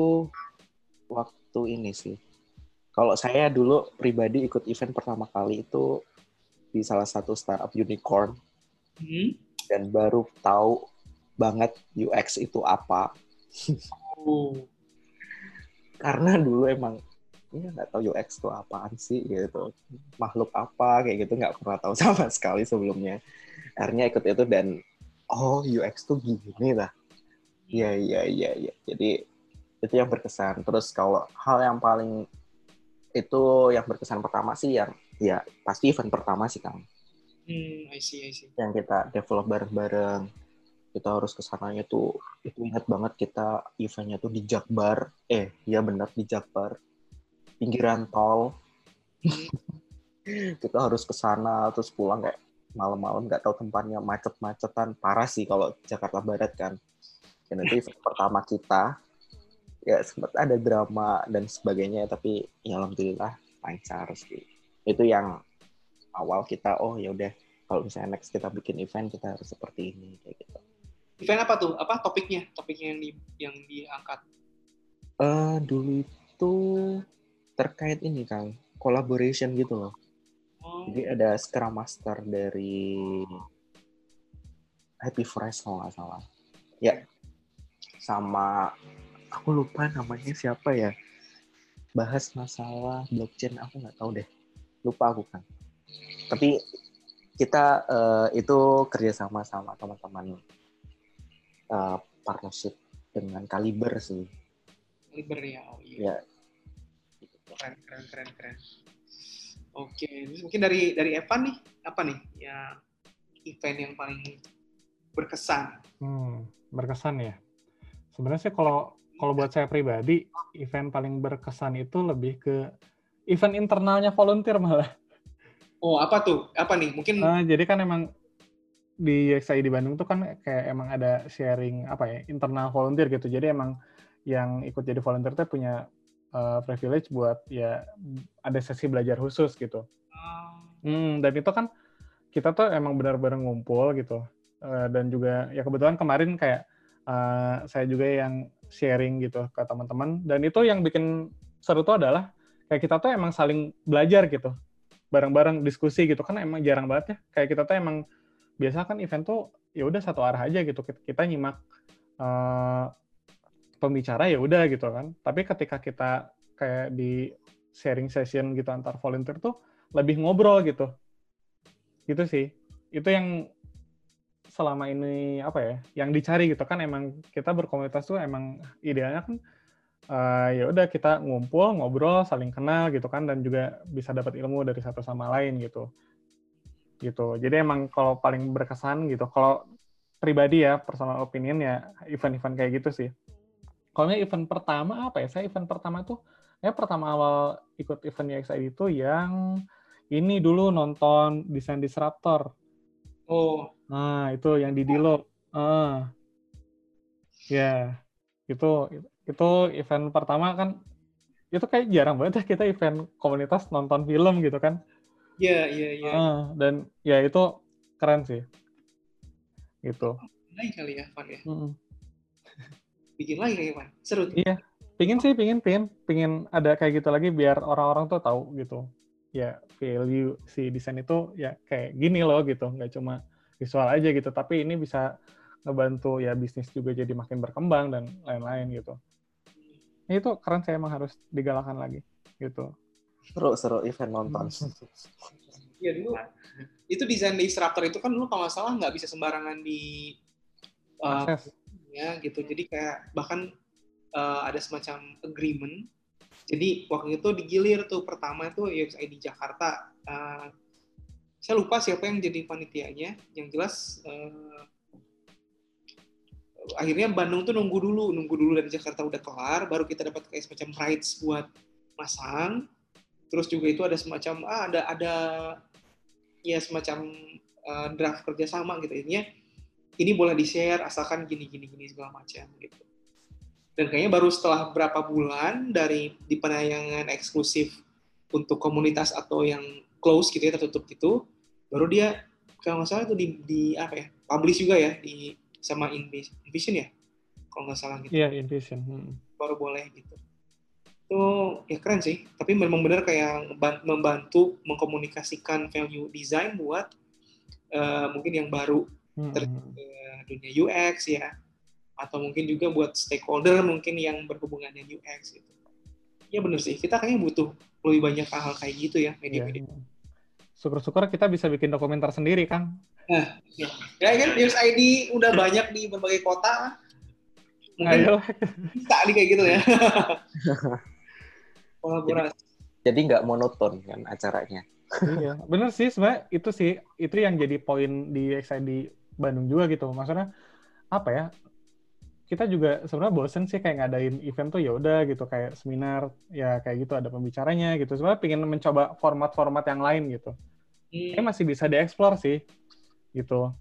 waktu ini sih. Kalau saya dulu pribadi ikut event pertama kali itu di salah satu startup unicorn Hmm? dan baru tahu banget UX itu apa. Oh. Karena dulu emang ya nggak tahu UX itu apaan sih gitu. Makhluk apa kayak gitu nggak pernah tahu sama sekali sebelumnya. Akhirnya ikut itu dan oh UX tuh gini lah. Iya iya iya iya. Jadi itu yang berkesan. Terus kalau hal yang paling itu yang berkesan pertama sih yang ya pasti event pertama sih Kang. Hmm, I see, I see. Yang kita develop bareng-bareng. Kita harus ke sananya tuh itu ingat banget kita eventnya tuh di Jakbar. Eh, iya benar di Jakbar. Pinggiran tol. kita harus ke sana terus pulang kayak malam-malam nggak tahu tempatnya macet-macetan parah sih kalau Jakarta Barat kan dan itu event pertama kita ya sempat ada drama dan sebagainya tapi ya alhamdulillah lancar sih itu yang awal kita oh ya udah kalau misalnya next kita bikin event kita harus seperti ini kayak gitu Event apa tuh? Apa topiknya? Topiknya yang di yang diangkat. eh dulu itu terkait ini kan collaboration gitu loh Oh. Jadi ada Scrum Master dari Happy Fresh kalau nggak salah. Ya, sama aku lupa namanya siapa ya. Bahas masalah blockchain aku nggak tahu deh. Lupa aku kan. Tapi kita eh, itu kerjasama sama teman-teman eh, partnership dengan Kaliber sih. Liber ya. Oh iya. Ya, Keren, keren, keren, keren. Oke, terus mungkin dari dari Evan nih, apa nih ya event yang paling berkesan? Hmm, berkesan ya. Sebenarnya sih kalau kalau buat saya pribadi, event paling berkesan itu lebih ke event internalnya volunteer malah. Oh, apa tuh? Apa nih? Mungkin Eh, jadi kan emang di XI di Bandung tuh kan kayak emang ada sharing apa ya internal volunteer gitu. Jadi emang yang ikut jadi volunteer tuh punya eh, privilege buat ya ada sesi belajar khusus gitu. ah, Hmm, dan itu kan kita tuh emang benar-benar ngumpul gitu. Eh, dan juga ya kebetulan kemarin kayak eh, saya juga yang sharing gitu ke teman-teman. Dan itu yang bikin seru tuh adalah kayak kita tuh emang saling belajar gitu. Bareng-bareng diskusi gitu kan emang jarang banget ya. Kayak kita tuh emang biasa kan event tuh ya udah satu arah aja gitu. Kita, nyimak eh, pembicara ya udah gitu kan. Tapi ketika kita kayak di sharing session gitu antar volunteer tuh lebih ngobrol gitu. Gitu sih. Itu yang selama ini apa ya, yang dicari gitu kan emang kita berkomunitas tuh emang idealnya kan eh, ya udah kita ngumpul, ngobrol, saling kenal gitu kan dan juga bisa dapat ilmu dari satu sama lain gitu. Gitu. Jadi emang kalau paling berkesan gitu, kalau pribadi ya personal opinion ya event-event kayak gitu sih. kalau event pertama apa ya? Saya event pertama tuh, ya pertama awal ikut event UXID itu yang ini dulu nonton desain disruptor. Oh, Nah, itu yang di Dilo. Ah. Ya, itu itu event pertama kan itu kayak jarang banget ya kita event komunitas nonton film gitu kan. iya iya iya. Dan ya itu keren sih. Gitu. Lagi kali ya, Van ya. Mm-mm. Bikin lagi kayaknya, Van. Seru. tuh. Iya, pingin sih, pingin, pingin, pingin ada kayak gitu lagi biar orang-orang tuh tahu gitu. Ya value si desain itu ya kayak gini loh gitu, nggak cuma visual aja gitu, tapi ini bisa ngebantu ya bisnis juga jadi makin berkembang dan lain-lain gitu. Ya, itu keren saya emang harus digalakan lagi gitu. Seru, seru event nonton. Iya dulu. Itu desain disruptor itu kan dulu kalau nggak salah nggak bisa sembarangan di uh, Akses. ya gitu. Jadi kayak bahkan uh, ada semacam agreement. Jadi waktu itu digilir tuh pertama itu UXID Jakarta. Uh, saya lupa siapa yang jadi panitianya. Yang jelas uh, akhirnya Bandung tuh nunggu dulu, nunggu dulu dari Jakarta udah kelar, baru kita dapat kayak semacam rights buat masang. Terus juga itu ada semacam ah ada ada ya semacam uh, draft kerjasama gitu intinya ini boleh di share asalkan gini gini gini segala macam gitu dan kayaknya baru setelah berapa bulan dari di penayangan eksklusif untuk komunitas atau yang close gitu ya tertutup gitu baru dia kalau nggak salah itu di, di apa ya publish juga ya di sama Invis- Invision ya kalau nggak salah gitu Iya, Invision. Hmm. baru boleh gitu itu ya keren sih tapi memang benar kayak membantu mengkomunikasikan value design buat eh, mungkin yang baru Hmm, Ter- hmm. ke dunia UX ya atau mungkin juga buat stakeholder mungkin yang berhubungan dengan UX gitu ya benar sih kita kayaknya butuh lebih banyak hal-hal kayak gitu ya Iya. media-media Syukur-syukur kita bisa bikin dokumenter sendiri, Kang. ya kan UX ID udah banyak di berbagai kota mungkin Ayo. bisa nih kayak gitu ya kolaborasi Jadi nggak monoton kan acaranya. iya, bener sih sebenarnya itu sih itu yang jadi poin di XID Bandung juga gitu. Maksudnya apa ya? Kita juga sebenarnya bosen sih kayak ngadain event tuh ya udah gitu kayak seminar ya kayak gitu ada pembicaranya gitu. Sebenarnya pengen mencoba format-format yang lain gitu. Hmm, masih bisa dieksplor sih gitu.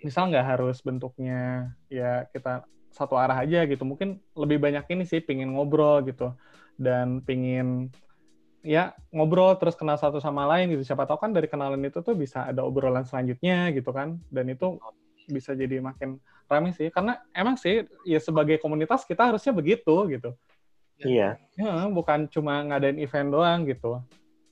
Misal nggak harus bentuknya ya kita satu arah aja gitu. Mungkin lebih banyak ini sih pingin ngobrol gitu dan pingin ya ngobrol terus kenal satu sama lain gitu. Siapa tahu kan dari kenalan itu tuh bisa ada obrolan selanjutnya gitu kan. Dan itu bisa jadi makin ramai sih. Karena emang sih ya sebagai komunitas kita harusnya begitu gitu. Iya. Ya, bukan cuma ngadain event doang gitu.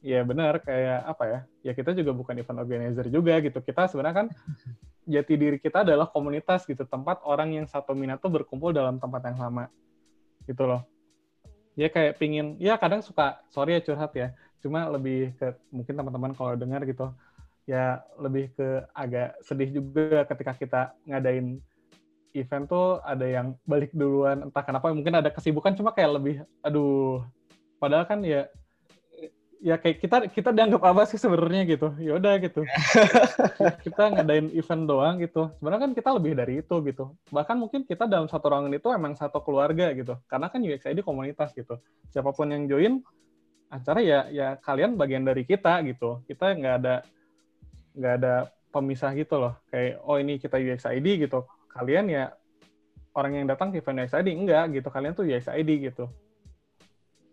Ya benar kayak apa ya? Ya kita juga bukan event organizer juga gitu. Kita sebenarnya kan jati diri kita adalah komunitas gitu, tempat orang yang satu minat tuh berkumpul dalam tempat yang sama. Gitu loh. Ya kayak pingin, ya kadang suka, sorry ya curhat ya, cuma lebih ke mungkin teman-teman kalau dengar gitu, ya lebih ke agak sedih juga ketika kita ngadain event tuh ada yang balik duluan. Entah kenapa mungkin ada kesibukan cuma kayak lebih aduh. Padahal kan ya ya kayak kita kita dianggap apa sih sebenarnya gitu? Ya udah gitu. Kita ngadain event doang gitu. Sebenarnya kan kita lebih dari itu gitu. Bahkan mungkin kita dalam satu ruangan itu emang satu keluarga gitu. Karena kan UXID komunitas gitu. Siapa pun yang join acara ya ya kalian bagian dari kita gitu. Kita nggak ada nggak ada pemisah gitu loh. Kayak oh ini kita UXID gitu kalian ya orang yang datang ke event UXID enggak gitu. Kalian tuh UXID gitu.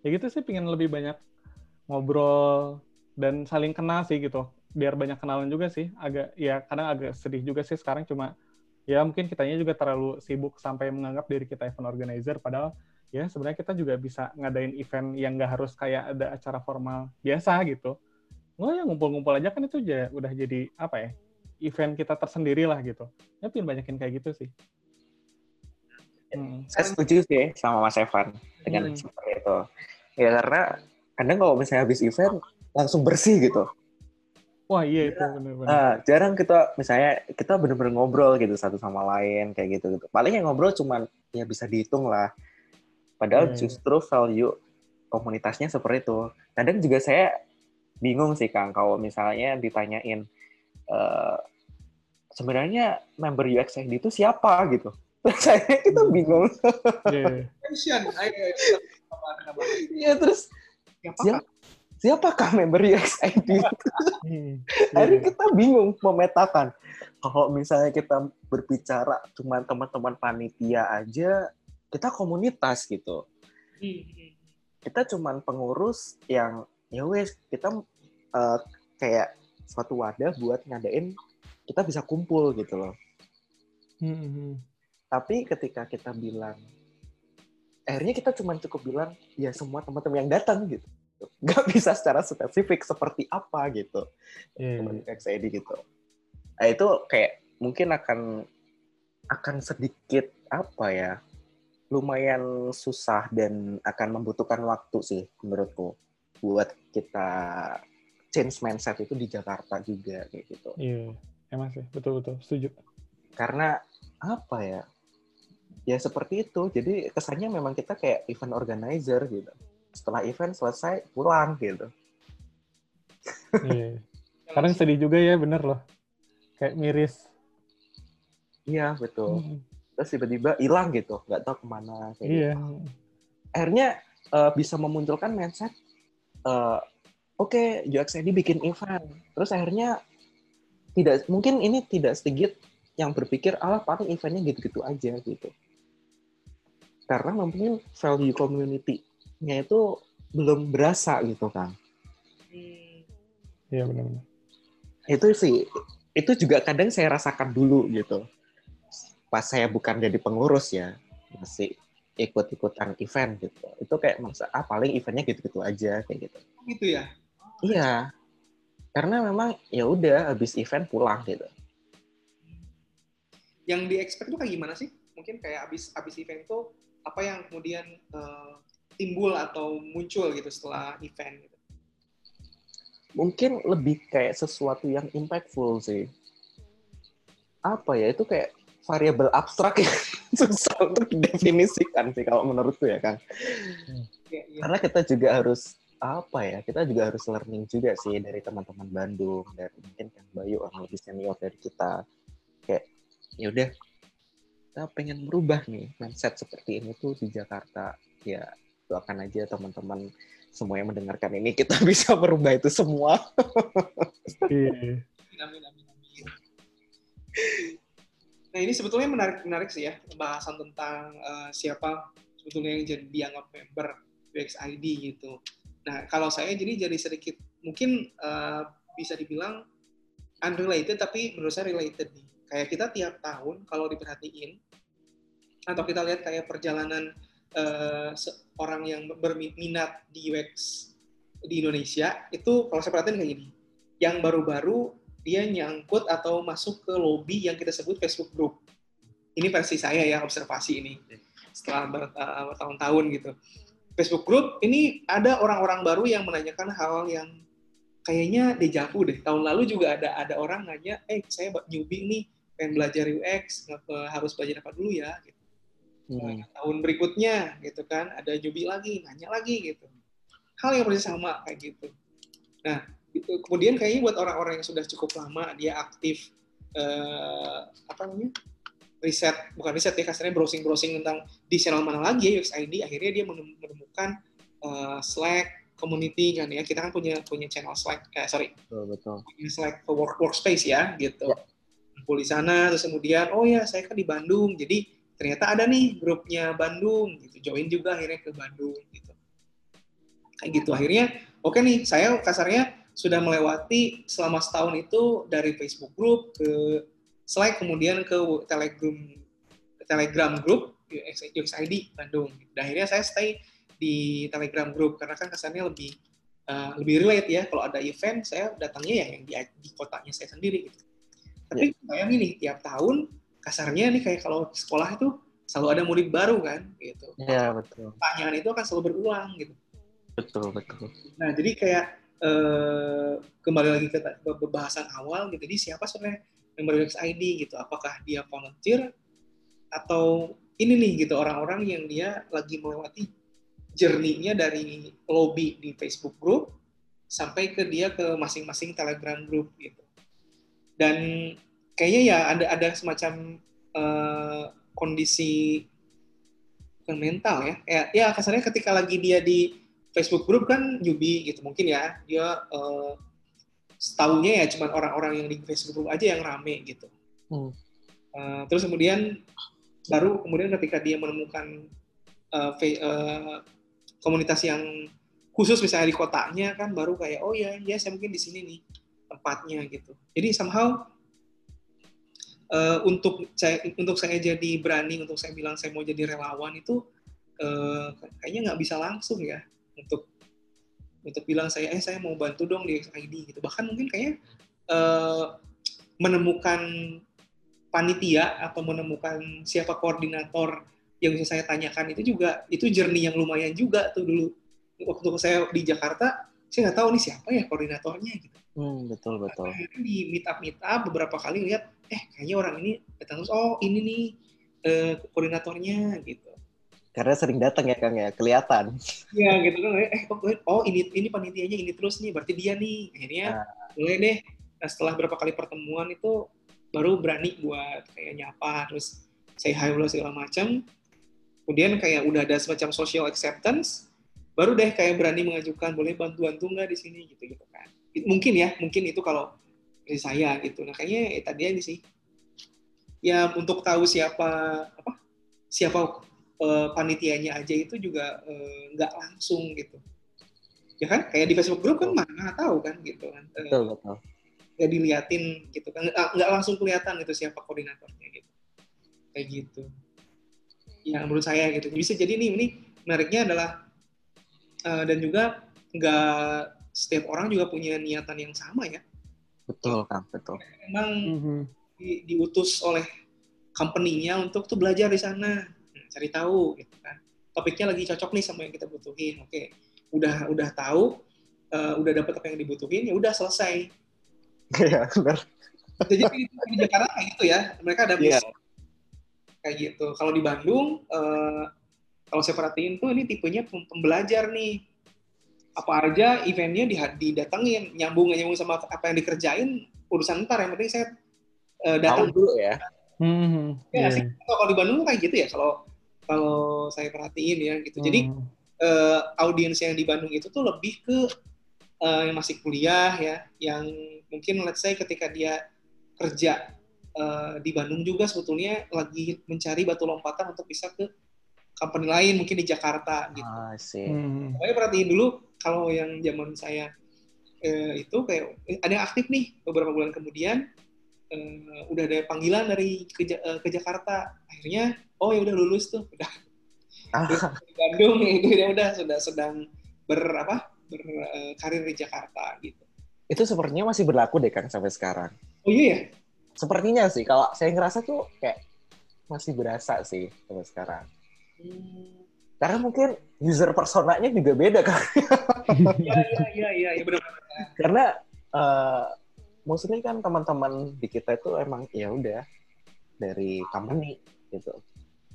Ya gitu sih pingin lebih banyak ngobrol dan saling kenal sih gitu. Biar banyak kenalan juga sih. Agak ya kadang agak sedih juga sih sekarang. Cuma ya mungkin kitanya juga terlalu sibuk sampai menganggap diri kita event organizer. Padahal ya sebenarnya kita juga bisa ngadain event yang nggak harus kayak ada acara formal biasa gitu. Oh ya ngumpul-ngumpul aja kan itu aja udah jadi apa ya event kita tersendiri lah gitu ya pengen banyakin kayak gitu sih Hmm. Saya setuju sih sama Mas Evan dengan Hmm. seperti itu. Ya karena kadang kalau misalnya habis event langsung bersih gitu. wah iya itu bener-bener Nah, jarang kita misalnya kita bener-bener ngobrol gitu satu sama lain kayak gitu gitu. Paling yang ngobrol cuman ya bisa dihitung lah. Padahal Iya. justru value komunitasnya seperti itu. Kadang juga saya bingung sih Kang kalau misalnya ditanyain eh, sebenarnya member UXID itu siapa gitu. Terus akhirnya kita bingung. Iya. Ayo, kita- apa, apa. Iya terus Siapa? siapa, siapakah member UXID? Hmm. Akhirnya Iya. kita bingung memetakan. Kalau misalnya kita berbicara cuma teman-teman panitia aja, kita komunitas gitu. Hmm, hmm. Kita cuman pengurus yang ya wes kita eh, kayak suatu wadah buat ngadain kita bisa kumpul gitu loh. Hmm, hmm. Tapi ketika kita bilang akhirnya kita cuma cukup bilang ya semua teman-teman yang datang gitu. Gak bisa secara spesifik seperti apa gitu. Iya, teman. XID gitu. Nah, itu kayak mungkin akan akan sedikit apa ya lumayan susah dan akan membutuhkan waktu sih menurutku buat kita change mindset itu di Jakarta juga kayak gitu. Iya, emang sih, betul betul, setuju. Karena apa ya? Ya seperti itu. Jadi kesannya memang kita kayak event organizer gitu. Setelah event selesai pulang gitu. Iya. Kadang sedih juga ya, bener loh. Kayak miris. Iya betul. Hmm, Terus tiba-tiba hilang gitu, nggak tahu ke mana. Kayak gitu. Iya. akhirnya eh, bisa memunculkan mindset eh, oke UXID bikin event terus akhirnya tidak mungkin ini tidak sedikit yang berpikir ah paling eventnya gitu-gitu aja gitu karena mungkin value community-nya itu belum berasa gitu kan. Iya benar-benar. itu sih itu juga kadang saya rasakan dulu gitu pas saya bukan jadi pengurus ya masih ikut-ikutan event gitu itu kayak masa ah paling eventnya gitu-gitu aja kayak gitu Gitu ya. Iya, karena memang ya udah habis event pulang gitu. Yang di expect tuh kayak gimana sih? Mungkin kayak abis abis event tuh apa yang kemudian eh, timbul atau muncul gitu setelah event gitu. Mungkin lebih kayak sesuatu yang impactful sih. Apa ya itu kayak variabel abstrak yang susah untuk didefinisikan sih kalau menurutku ya kan. Iya, iya. Karena kita juga harus apa ya kita juga harus learning juga sih dari teman-teman Bandung dan mungkin kan Bayu orang lebih senior dari kita kayak ya udah kita pengen merubah nih mindset seperti ini tuh di Jakarta ya doakan aja teman-teman semua yang mendengarkan ini kita bisa merubah itu semua Iya. Amin, amin, amin. Nah ini sebetulnya menarik menarik sih ya pembahasan tentang eh, siapa sebetulnya yang jadi dianggap member UXID gitu. Nah kalau saya jadi jadi sedikit mungkin eh, bisa dibilang unrelated tapi menurut saya related nih. Kayak kita tiap tahun kalau diperhatiin atau kita lihat kayak perjalanan eh, orang yang berminat di UX di Indonesia itu kalau saya perhatiin kayak gini. Yang baru-baru dia nyangkut atau masuk ke lobby yang kita sebut Facebook Group. Ini versi saya ya observasi ini setelah uh, bertahun-tahun gitu. Facebook Group ini ada orang-orang baru yang menanyakan hal yang kayaknya dejavu deh. Tahun lalu juga ada ada orang nanya, eh saya newbie nih pengen belajar UX ngapa harus belajar apa dulu ya? Gitu. Hmm. Tahun berikutnya gitu kan ada newbie lagi nanya lagi gitu. Hal yang persis sama kayak gitu. Nah itu kemudian kayaknya buat orang-orang yang sudah cukup lama dia aktif eh, apa namanya riset bukan riset ya kasarnya browsing browsing tentang di channel mana lagi ya UXID akhirnya dia menem- menemukan eh, Slack community kan ya. Kita kan punya punya channel Slack eh, sorry. Betul betul. Punya Slack work workspace ya gitu. Ya. kumpul di sana terus kemudian oh ya saya kan di Bandung jadi ternyata ada nih grupnya Bandung gitu. Join juga akhirnya ke Bandung gitu. Kayak gitu akhirnya oke nih saya kasarnya sudah melewati selama setahun itu dari Facebook group ke Slack kemudian ke Telegram Telegram group UXID Bandung. Dan akhirnya saya stay di Telegram group karena kan kesannya lebih uh, lebih relate ya kalau ada event saya datangnya ya yang di, di kotanya saya sendiri gitu. Tapi bayangin nih tiap tahun kasarnya nih kayak kalau sekolah itu selalu ada murid baru kan gitu. Iya betul Pertanyaan itu akan selalu berulang gitu. betul betul Nah, jadi kayak eh, kembali lagi ke pembahasan awal gitu. Jadi siapa sebenarnya member UXID gitu? Apakah dia volunteer atau ini nih gitu orang-orang yang dia lagi melewati journey-nya dari lobby di Facebook group sampai ke dia ke masing-masing Telegram group gitu. Dan kayaknya ya ada ada semacam eh, kondisi mental ya. ya ya kasarnya ketika lagi dia di Facebook group kan Yubi gitu mungkin ya dia uh, setahunya ya cuman orang-orang yang di Facebook group aja yang rame gitu Hmm. Uh, terus kemudian baru kemudian ketika dia menemukan uh, fe- uh, komunitas yang khusus misalnya di kotanya kan baru kayak oh ya ya saya mungkin di sini nih tempatnya gitu jadi somehow uh, untuk saya untuk saya jadi berani untuk saya bilang saya mau jadi relawan itu uh, kayaknya nggak bisa langsung ya untuk untuk bilang saya eh saya mau bantu dong di XID gitu. Bahkan mungkin kayak uh, menemukan panitia atau menemukan siapa koordinator yang bisa saya tanyakan itu juga itu journey yang lumayan juga tuh dulu. Waktu saya di Jakarta saya nggak tahu nih siapa ya koordinatornya gitu. Hmm, betul betul. akhirnya di meet up meet up beberapa kali lihat eh kayaknya orang ini datang terus oh ini nih eh, koordinatornya gitu Karena sering datang ya Kang ya, kelihatan. ya gitu kan. Eh oh, oh ini ini panitianya ini terus nih berarti dia nih. Akhirnya mulai deh. Nah, setelah berapa kali pertemuan itu baru berani buat kayak nyapa terus say hi dulu segala macam kemudian kayak udah ada semacam social acceptance baru deh kayak berani mengajukan boleh bantu-bantu nggak di sini? Gitu gitu kan. Mungkin ya mungkin itu kalau dari saya gitu. Nah kayaknya eh, tadi ini sih. Ya untuk tahu siapa apa siapa eh, panitianya aja itu juga eh, nggak langsung gitu. Ya kan? Kayak di Facebook group kan mana tahu kan gitu kan. Eh, Betul betul. nggak diliatin gitu kan. Nggak langsung kelihatan itu siapa koordinatornya gitu. Kayak gitu. Ya menurut saya gitu. Bisa jadi nih ini menariknya adalah eh, dan juga nggak setiap orang juga punya niatan yang sama ya. Betul Kang, betul. memang Mhm. di- diutus oleh company-nya untuk tuh belajar di sana cari tahu gitu kan topiknya lagi cocok nih sama yang kita butuhin oke udah udah tahu eh, udah dapat apa yang dibutuhin ya udah selesai Iya, benar. jadi itu di Jakarta kayak gitu ya mereka ada Iya. misi kayak gitu kalau di Bandung eh, kalau saya perhatiin tuh ini tipenya pem- pembelajar nih apa aja eventnya di- didatengin nyambung nyambung sama apa yang dikerjain urusan ntar yang penting saya eh, Tahu datang dulu ya. Mhm. Ya, Iya. sih. Kalau di Bandung kayak gitu ya kalau kalau saya perhatiin ya gitu. Jadi Mhm. eh, audiens yang di Bandung itu tuh lebih ke eh, yang masih kuliah ya, yang mungkin let's say ketika dia kerja eh, di Bandung juga sebetulnya lagi mencari batu lompatan untuk bisa ke company lain mungkin di Jakarta gitu. Ah, sih. Makanya perhatiin dulu kalau yang zaman saya eh, itu kayak ada yang aktif nih beberapa bulan kemudian eh, udah ada panggilan dari ke, Ja- eh, ke Jakarta. Akhirnya oh ya udah lulus tuh. Udah. Ah, di Bandung itu ya udah sudah sedang ber apa berkarir di Jakarta gitu. Itu sepertinya masih berlaku deh Kang sampai sekarang. oh iya ya? Sepertinya sih, kalau saya ngerasa tuh kayak masih berasa sih sampai sekarang. Hmm, Karena mungkin user personanya juga beda kan. iya iya iya iya ya, benar Karena eh maksudnya kan teman-teman di kita itu emang ya udah dari company gitu.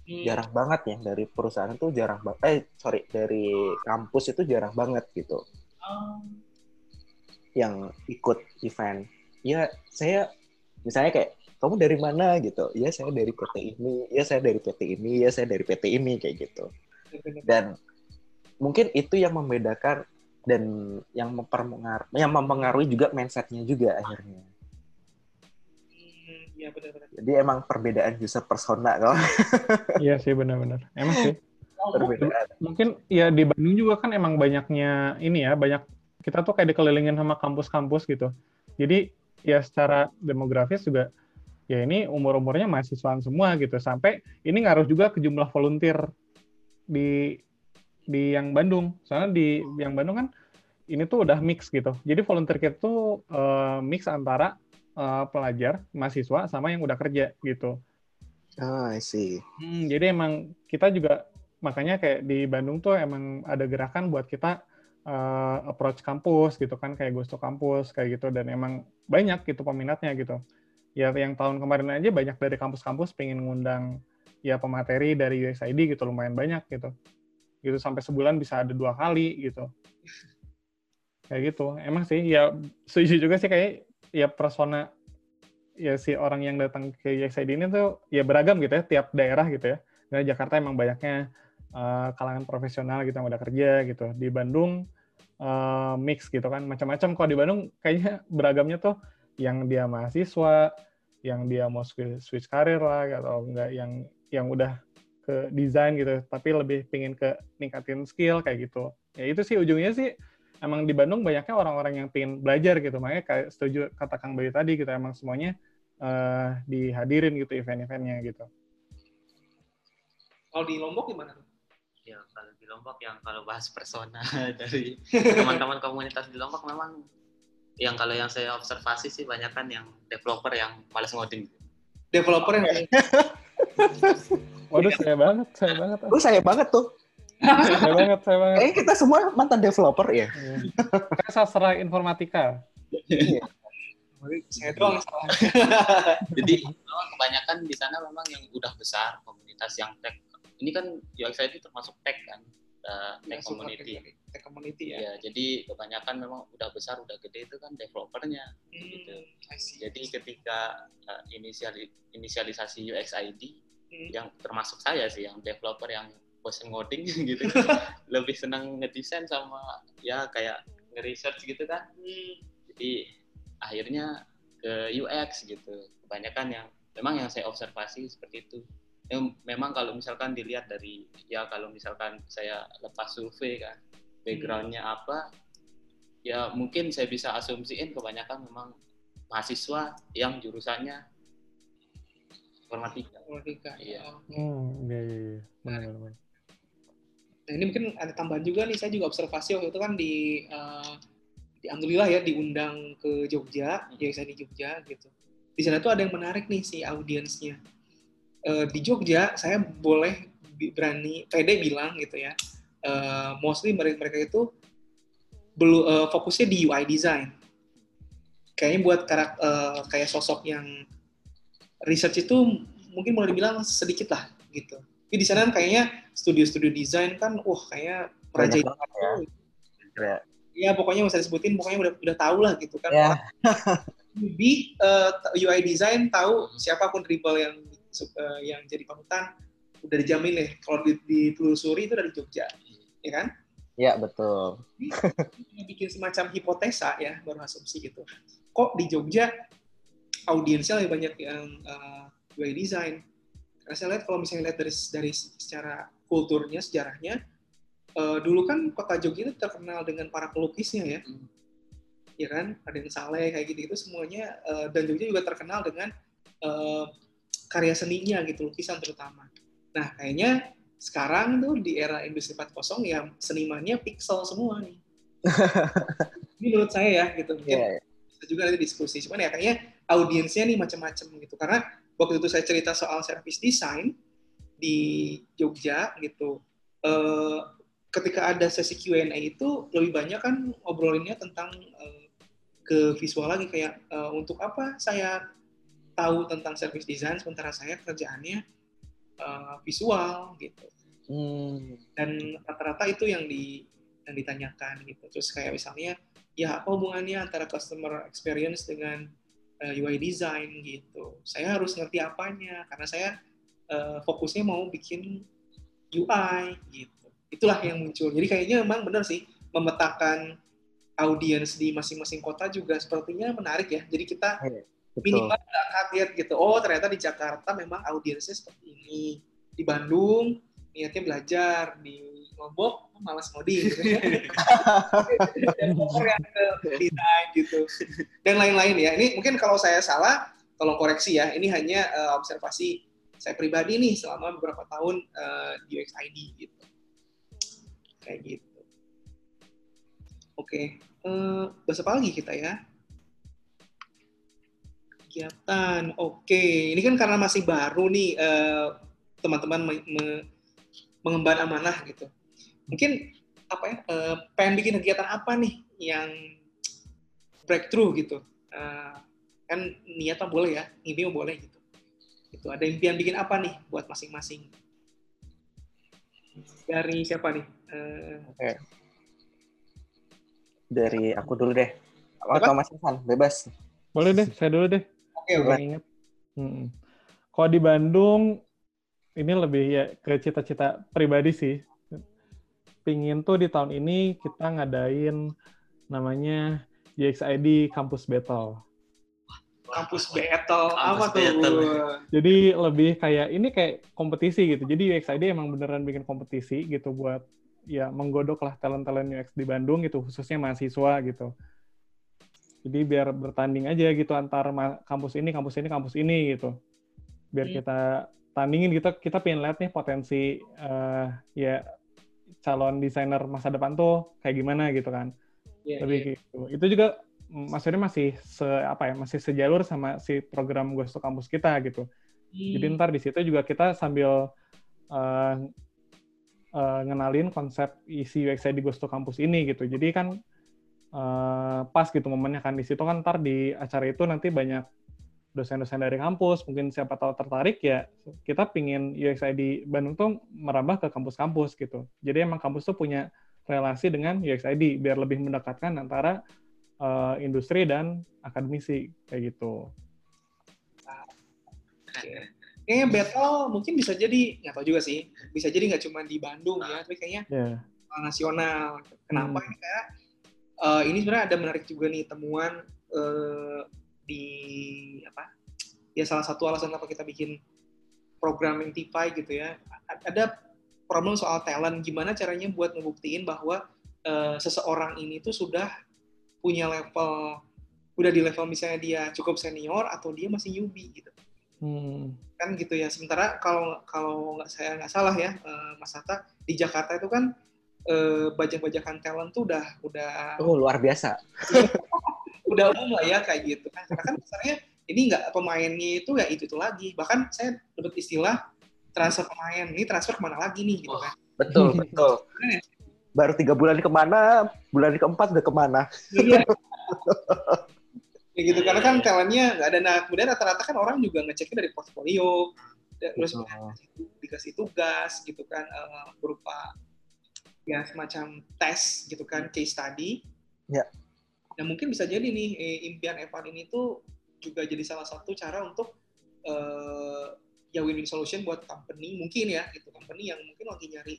Hmm. Jarang banget ya dari perusahaan itu jarang banget. Eh sorry dari kampus itu jarang banget gitu Oh, yang ikut event. Ya saya misalnya kayak kamu dari mana gitu. Ya saya dari PT ini. Ya saya dari PT ini. Ya saya dari PT ini kayak gitu. dan mungkin itu yang membedakan dan yang mempengaruhi yang mempengaruhi juga mindsetnya juga akhirnya Hmm, iya benar-benar jadi emang perbedaan user persona kalau Iya sih benar-benar. Emang sih. perbedaan Mungkin ya di Bandung juga kan emang banyaknya ini ya, banyak kita tuh kayak dikelilingin sama kampus-kampus gitu. Jadi ya secara demografis juga ya ini umur-umurnya mahasiswaan semua gitu. Sampai ini ngaruh juga ke jumlah volunteer di di yang Bandung. Soalnya di yang Bandung kan ini tuh udah mix gitu. Jadi volunteer kita tuh eh, mix antara eh, pelajar, mahasiswa sama yang udah kerja gitu. oh I see Hmm, jadi emang kita juga makanya kayak di Bandung tuh emang ada gerakan buat kita eh, approach kampus gitu kan kayak Gusto kampus kayak gitu dan emang banyak gitu peminatnya gitu. Ya yang tahun kemarin aja banyak dari kampus-kampus pengen ngundang ya pemateri dari USID gitu lumayan banyak gitu. Gitu sampai sebulan bisa ada dua kali gitu. Kayak gitu. Emang sih ya setuju juga sih kayak ya persona ya si orang yang datang ke UXID ini tuh ya beragam gitu ya tiap daerah gitu ya. Nah, Jakarta emang banyaknya uh, kalangan profesional gitu yang udah kerja gitu. Di Bandung uh, mix gitu kan macam-macam. Kalau di Bandung kayaknya beragamnya tuh yang dia mahasiswa, yang dia mau switch karir lah atau enggak yang yang udah ke desain gitu, tapi lebih pingin ke ningkatin skill kayak gitu. Ya itu sih ujungnya sih emang di Bandung banyaknya orang-orang yang pengen belajar gitu. Makanya kayak setuju kata Kang Bayu tadi gitu emang semuanya uh, dihadirin gitu event-eventnya gitu. Kalau di Lombok gimana? Ya kalau di Lombok yang kalau bahas persona dari teman-teman komunitas di Lombok memang yang kalau yang saya observasi sih banyak kan yang developer yang malas ngoding. Developer yang Waduh, saya banget, saya banget. Lu saya banget tuh saya banget, saya banget. Eh kita semua mantan developer ya. Saya sastra informatika. Iya. saya doang salah. Jadi memang kebanyakan di sana memang yang udah besar komunitas yang tech. Ini kan UX itu termasuk tech kan, uh, tech community. Tech community ya. ya. Jadi kebanyakan memang udah besar, udah gede itu kan developernya. Hmm, gitu. Jadi ketika uh, inisial inisialisasi UXID yang termasuk saya sih yang developer yang bosen ngoding gitu. Lebih senang ngedesain sama ya kayak nge-research gitu kan. Hmm. jadi akhirnya ke UX gitu. Kebanyakan yang memang yang saya observasi seperti itu. Ya, memang kalau misalkan dilihat dari ya kalau misalkan saya lepas survei kan backgroundnya hmm. apa ya mungkin saya bisa asumsiin kebanyakan memang mahasiswa yang jurusannya informatika. Informatika. Iya. Hmm, iya, iya, iya. Benar, benar. Nah ini mungkin ada tambahan juga nih, saya juga observasi waktu itu kan di, uh, di alhamdulillah ya diundang ke Jogja, ya saya di Jogja gitu. Di sana tuh ada yang menarik nih si audiensnya. Uh, di Jogja saya boleh berani pede bilang gitu ya, uh, mostly mereka mereka itu belum uh, fokusnya di UI design. Kayaknya buat karak, uh, kayak sosok yang research itu mungkin boleh dibilang sedikit lah gitu tapi di sana kan kayaknya studio-studio desain kan, wah kayak raja itu. Ya. ya pokoknya usah disebutin, pokoknya udah udah tahu lah gitu kan. Ya. Di uh, UI design tahu siapa pun dribble yang uh, yang jadi panutan udah dijamin nih kalau ditelusuri itu dari Jogja, ya kan? Ya betul. Jadi, bikin semacam hipotesa ya, baru asumsi gitu. Kok di Jogja audiensnya lebih banyak yang uh, eh, UI design? Karena saya lihat kalau misalnya lihat dari dari secara kulturnya, sejarahnya, uh, dulu kan kota Jogja itu terkenal dengan para pelukisnya ya. Hmm. Ya kan, ada yang Saleh kayak gitu-gitu semuanya uh, dan Jogja juga terkenal dengan uh, karya seninya gitu, lukisan terutama. Nah, kayaknya sekarang tuh di era industri 4.0 ya senimannya pixel semua nih. Ini menurut saya ya gitu. Mungkin yeah, yeah. juga nanti diskusi. Cuman ya kayaknya audiensnya nih macam-macam gitu. Karena waktu itu saya cerita soal service design di Jogja gitu. Uh, ketika ada sesi Q&A itu lebih banyak kan obrolinnya tentang uh, ke visual lagi kayak uh, untuk apa saya tahu tentang service design sementara saya kerjaannya uh, visual gitu. Hmm. Dan rata-rata itu yang di yang ditanyakan gitu. Terus kayak misalnya ya apa hubungannya antara customer experience dengan uh, eh, UI design gitu. Saya harus ngerti apanya karena saya uh, fokusnya mau bikin UI gitu. Itulah yang muncul. Jadi kayaknya memang benar sih memetakan audiens di masing-masing kota juga sepertinya menarik ya. Jadi kita iya, minimal nggak kaget gitu. Oh ternyata di Jakarta memang audiensnya seperti ini. Di Bandung niatnya belajar. Di Lombok malas ngoding gitu. dan yang ke desain gitu. Dan lain-lain ya. Ini mungkin kalau saya salah tolong koreksi ya. Ini hanya uh, observasi saya pribadi nih selama beberapa tahun uh, di UXID gitu. Kayak gitu. Oke. Uh, bahasa apa lagi kita ya? Kegiatan. Oke. Ini kan karena masih baru nih teman-teman uh, me me mengemban amanah gitu mungkin apa ya uh, pengen bikin kegiatan apa nih yang breakthrough gitu uh, kan niatnya boleh ya mimpi boleh gitu itu ada impian bikin apa nih buat masing-masing dari siapa nih uh, okay. dari aku dulu deh atau Mas Hasan bebas boleh deh saya dulu deh Oke, oke. Gue inget. Mm-mm. Kalau di Bandung, ini lebih ya ke cita-cita pribadi sih. Pingin tuh di tahun ini kita ngadain namanya UXID Campus Battle. Kampus battle apa tuh? battle. Jadi lebih kayak ini kayak kompetisi gitu. Jadi UXID emang beneran bikin kompetisi gitu buat ya menggodok lah talent-talent UX di Bandung gitu, khususnya mahasiswa gitu. Jadi biar bertanding aja gitu antar kampus ini, kampus ini, kampus ini gitu. Biar Hmm. kita tandingin kita kita pengen lihat nih potensi eh, ya calon desainer masa depan tuh kayak gimana gitu kan Iya, lebih iya. gitu. Itu juga mm, maksudnya masih se apa ya masih sejalur sama si program Ghost to Kampus kita gitu. Jadi Hmm. ntar di situ juga kita sambil eh, eh, ngenalin konsep isi UXID Ghost to Kampus ini gitu. Jadi kan eh, pas gitu momennya kan di situ kan ntar di acara itu nanti banyak dosen-dosen dari kampus mungkin siapa tahu tertarik ya kita pingin UXID Bandung tuh merambah ke kampus-kampus gitu. Jadi emang kampus tuh punya relasi dengan UXID biar lebih mendekatkan antara eh, industri dan akademisi kayak gitu. Kayaknya battle mungkin bisa jadi nggak tahu juga sih. Bisa jadi nggak cuma di Bandung ya, tapi kayaknya Ya. nasional. Kenapa? Hmm. Karena eh, ini sebenarnya ada menarik juga nih temuan eh, di apa? Ya salah satu alasan kenapa kita bikin program Intify gitu ya. Ada problem soal talent. Gimana caranya buat ngebuktiin bahwa eh, seseorang ini tuh sudah punya level, udah di level misalnya dia cukup senior atau dia masih newbie gitu Hmm. kan gitu ya. Sementara kalau kalau nggak saya nggak salah ya, eh, Mas Hatta di Jakarta itu kan eh, bajak-bajakan talent tuh udah udah Oh, luar biasa. udah umum lah ya kayak gitu kan. Karena kan misalnya ini nggak pemainnya itu ya itu itu lagi. Bahkan saya dapat istilah transfer pemain. Ini transfer ke mana lagi nih gitu kan? Betul, betul. Baru tiga bulan ke mana, bulan keempat udah ke mana. Iya. ya gitu karena kan talentnya nggak ada. Nah kemudian rata-rata kan orang juga ngeceknya dari portfolio, terus dikasih tugas gitu kan eh, berupa ya semacam tes gitu kan case study. Ya. Nah mungkin bisa jadi nih eh, impian Evan ini tuh juga jadi salah satu cara untuk eh, ya win-win solution buat company mungkin ya gitu. Company yang mungkin lagi nyari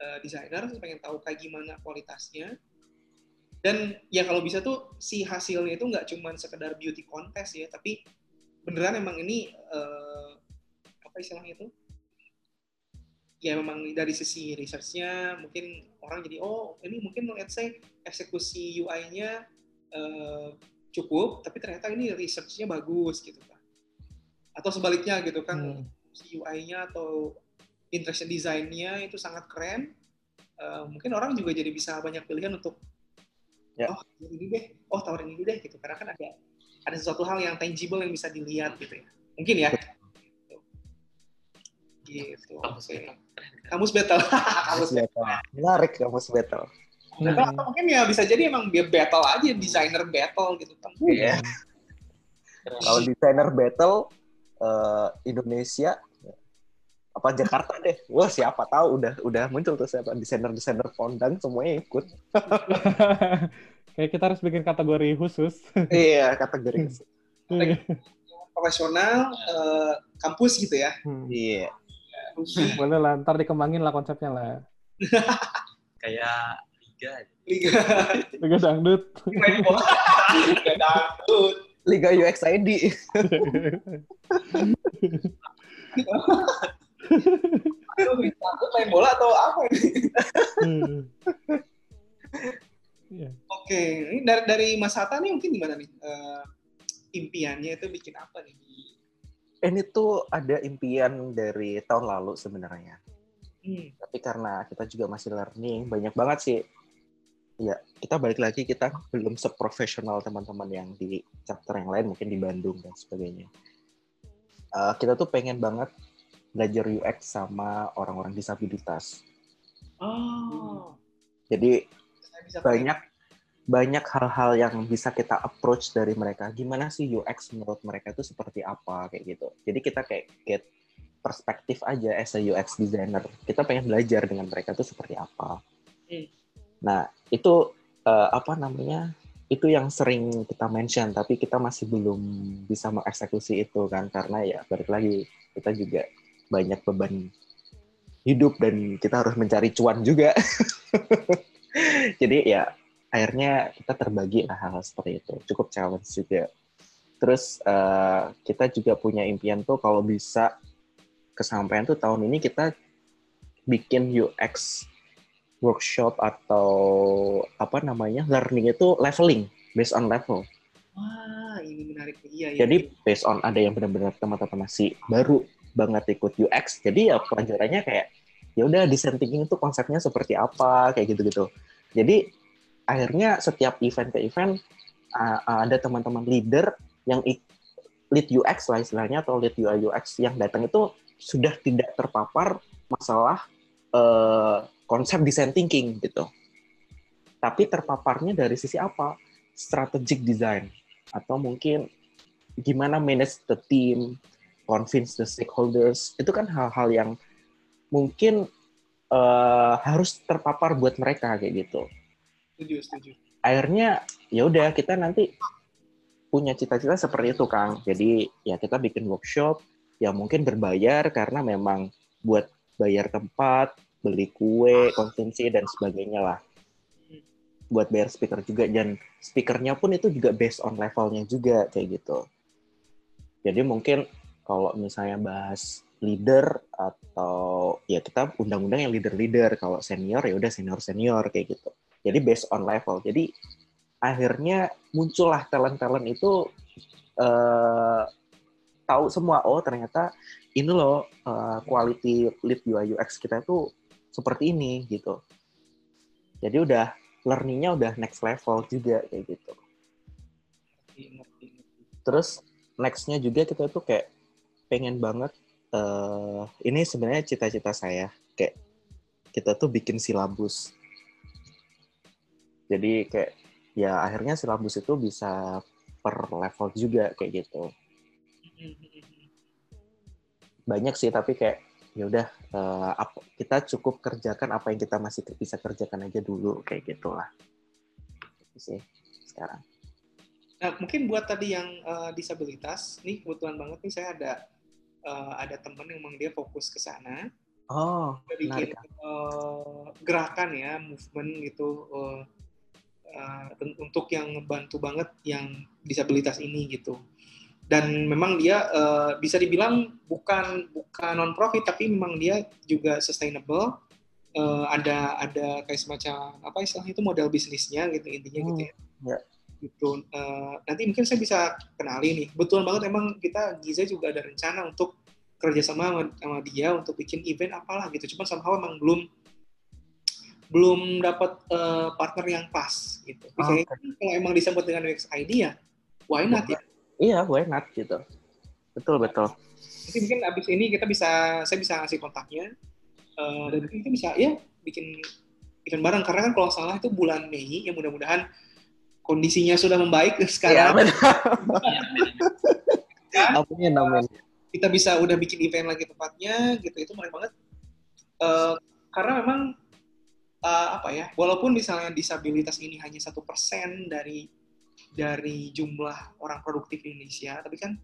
eh, desainer pengen tahu kayak gimana kualitasnya. Dan ya kalau bisa tuh si hasilnya itu nggak cuma sekedar beauty contest ya tapi beneran emang ini eh, apa istilahnya itu ya memang dari sisi researchnya mungkin orang jadi oh ini mungkin let's say eksekusi UI-nya eh, cukup tapi ternyata ini researchnya bagus gitu kan atau sebaliknya gitu kan Hmm. si UI-nya atau interaction design-nya itu sangat keren eh, mungkin orang juga jadi bisa banyak pilihan untuk Ya. oh ini deh oh tawarin ini deh gitu karena kan ada ada sesuatu hal yang tangible yang bisa dilihat gitu ya mungkin ya gitu battle. kamus battle kamus Kamus battle. Menarik kamus battle. Battle atau mungkin ya bisa jadi emang dia battle aja designer battle gitu kan Iya. Kalau desainer battle eh, Indonesia apa Jakarta deh. Wah, siapa tahu udah udah muncul tuh siapa desainer-desainer fondant semuanya ikut. Kayak kita harus bikin kategori khusus. iya, kategori. profesional eh, kampus gitu ya Hmm. Iya. Boleh lah, ntar dikembangin lah konsepnya lah. Kayak liga liga Liga dangdut. main bola liga dangdut Liga UXID. Dangdut main bola atau apa ini Hmm. Iya. oke ini dari dari Mas Hatta nih mungkin gimana nih Eh, impiannya itu bikin apa nih Ini tuh ada impian dari tahun lalu sebenarnya. hmm. Tapi karena kita juga masih learning, banyak banget sih. Ya, kita balik lagi kita belum seprofesional teman-teman yang di chapter yang lain, mungkin di Bandung dan sebagainya. Eh, kita tuh pengen banget belajar UX sama orang-orang disabilitas. oh Jadi bisa banyak banyak hal-hal yang bisa kita approach dari mereka. Gimana sih UX menurut mereka itu seperti apa kayak gitu. Jadi kita kayak get perspektif aja as a UX designer. Kita pengen belajar dengan mereka itu seperti apa. Hmm. Nah, itu eh, apa namanya? itu yang sering kita mention tapi kita masih belum bisa mengeksekusi itu kan karena ya balik lagi kita juga banyak beban hidup dan kita harus mencari cuan juga jadi ya akhirnya kita terbagi lah hal, -hal seperti itu cukup challenge juga terus uh, kita juga punya impian tuh kalau bisa kesampaian tuh tahun ini kita bikin UX workshop atau apa namanya learning itu leveling based on level. Wah, ini menarik. Iya, iya. Jadi based on ada yang benar-benar teman-teman masih baru banget ikut UX. Jadi ya pelajarannya kayak ya udah design thinking itu konsepnya seperti apa kayak gitu-gitu. Jadi akhirnya setiap event ke event uh, ada teman-teman leader yang lead UX lah istilahnya atau lead UI UX yang datang itu sudah tidak terpapar masalah uh, konsep design thinking gitu. Tapi terpaparnya dari sisi apa? Strategic design atau mungkin gimana manage the team, convince the stakeholders. Itu kan hal-hal yang mungkin uh, harus terpapar buat mereka kayak gitu. Setuju, setuju. Akhirnya ya udah kita nanti punya cita-cita seperti itu, Kang. Jadi ya kita bikin workshop yang mungkin berbayar karena memang buat bayar tempat, beli kue, konsumsi dan sebagainya lah. Buat bayar speaker juga dan speakernya pun itu juga based on levelnya juga kayak gitu. Jadi mungkin kalau misalnya bahas leader atau ya kita undang-undang yang leader-leader, kalau senior ya udah senior-senior kayak gitu. Jadi based on level. Jadi akhirnya muncullah talent-talent itu uh, tahu semua oh ternyata ini loh uh, quality lead UI UX kita itu seperti ini gitu. Jadi udah learningnya udah next level juga kayak gitu. Terus nextnya juga kita tuh kayak pengen banget uh, ini sebenarnya cita-cita saya kayak kita tuh bikin silabus. Jadi kayak ya akhirnya silabus itu bisa per level juga kayak gitu. Hmm, hmm, hmm, Banyak sih tapi kayak ya udah uh, kita cukup kerjakan apa yang kita masih bisa kerjakan aja dulu kayak gitulah. Sih sekarang. Nah mungkin buat tadi yang uh, disabilitas nih kebetulan banget nih saya ada uh, ada temen yang memang dia fokus ke sana. Oh bikin uh, gerakan ya movement gitu uh, uh, untuk yang membantu banget yang disabilitas ini gitu dan memang dia uh, bisa dibilang bukan bukan non profit tapi memang dia juga sustainable uh, ada ada kayak semacam apa istilahnya itu model bisnisnya gitu intinya gitu ya. Yeah. Gitu. Uh, nanti mungkin saya bisa kenali nih. Betul banget emang kita Giza juga ada rencana untuk kerjasama sama, sama dia untuk bikin event apalah gitu. Cuma somehow emang belum belum dapat uh, partner yang pas gitu. Oh, okay. kalau emang disebut dengan UX ID ya, why not ya? Iya, why not gitu. Betul betul. Jadi mungkin abis ini kita bisa, saya bisa ngasih kontaknya uh, dan kita bisa ya bikin event bareng karena kan kalau salah itu bulan Mei yang mudah-mudahan kondisinya sudah membaik sekarang. Ya, amin. amin, Kita bisa udah bikin event lagi tempatnya gitu itu menarik banget. Uh, karena memang uh, apa ya, walaupun misalnya disabilitas ini hanya satu persen dari dari jumlah orang produktif di Indonesia, tapi kan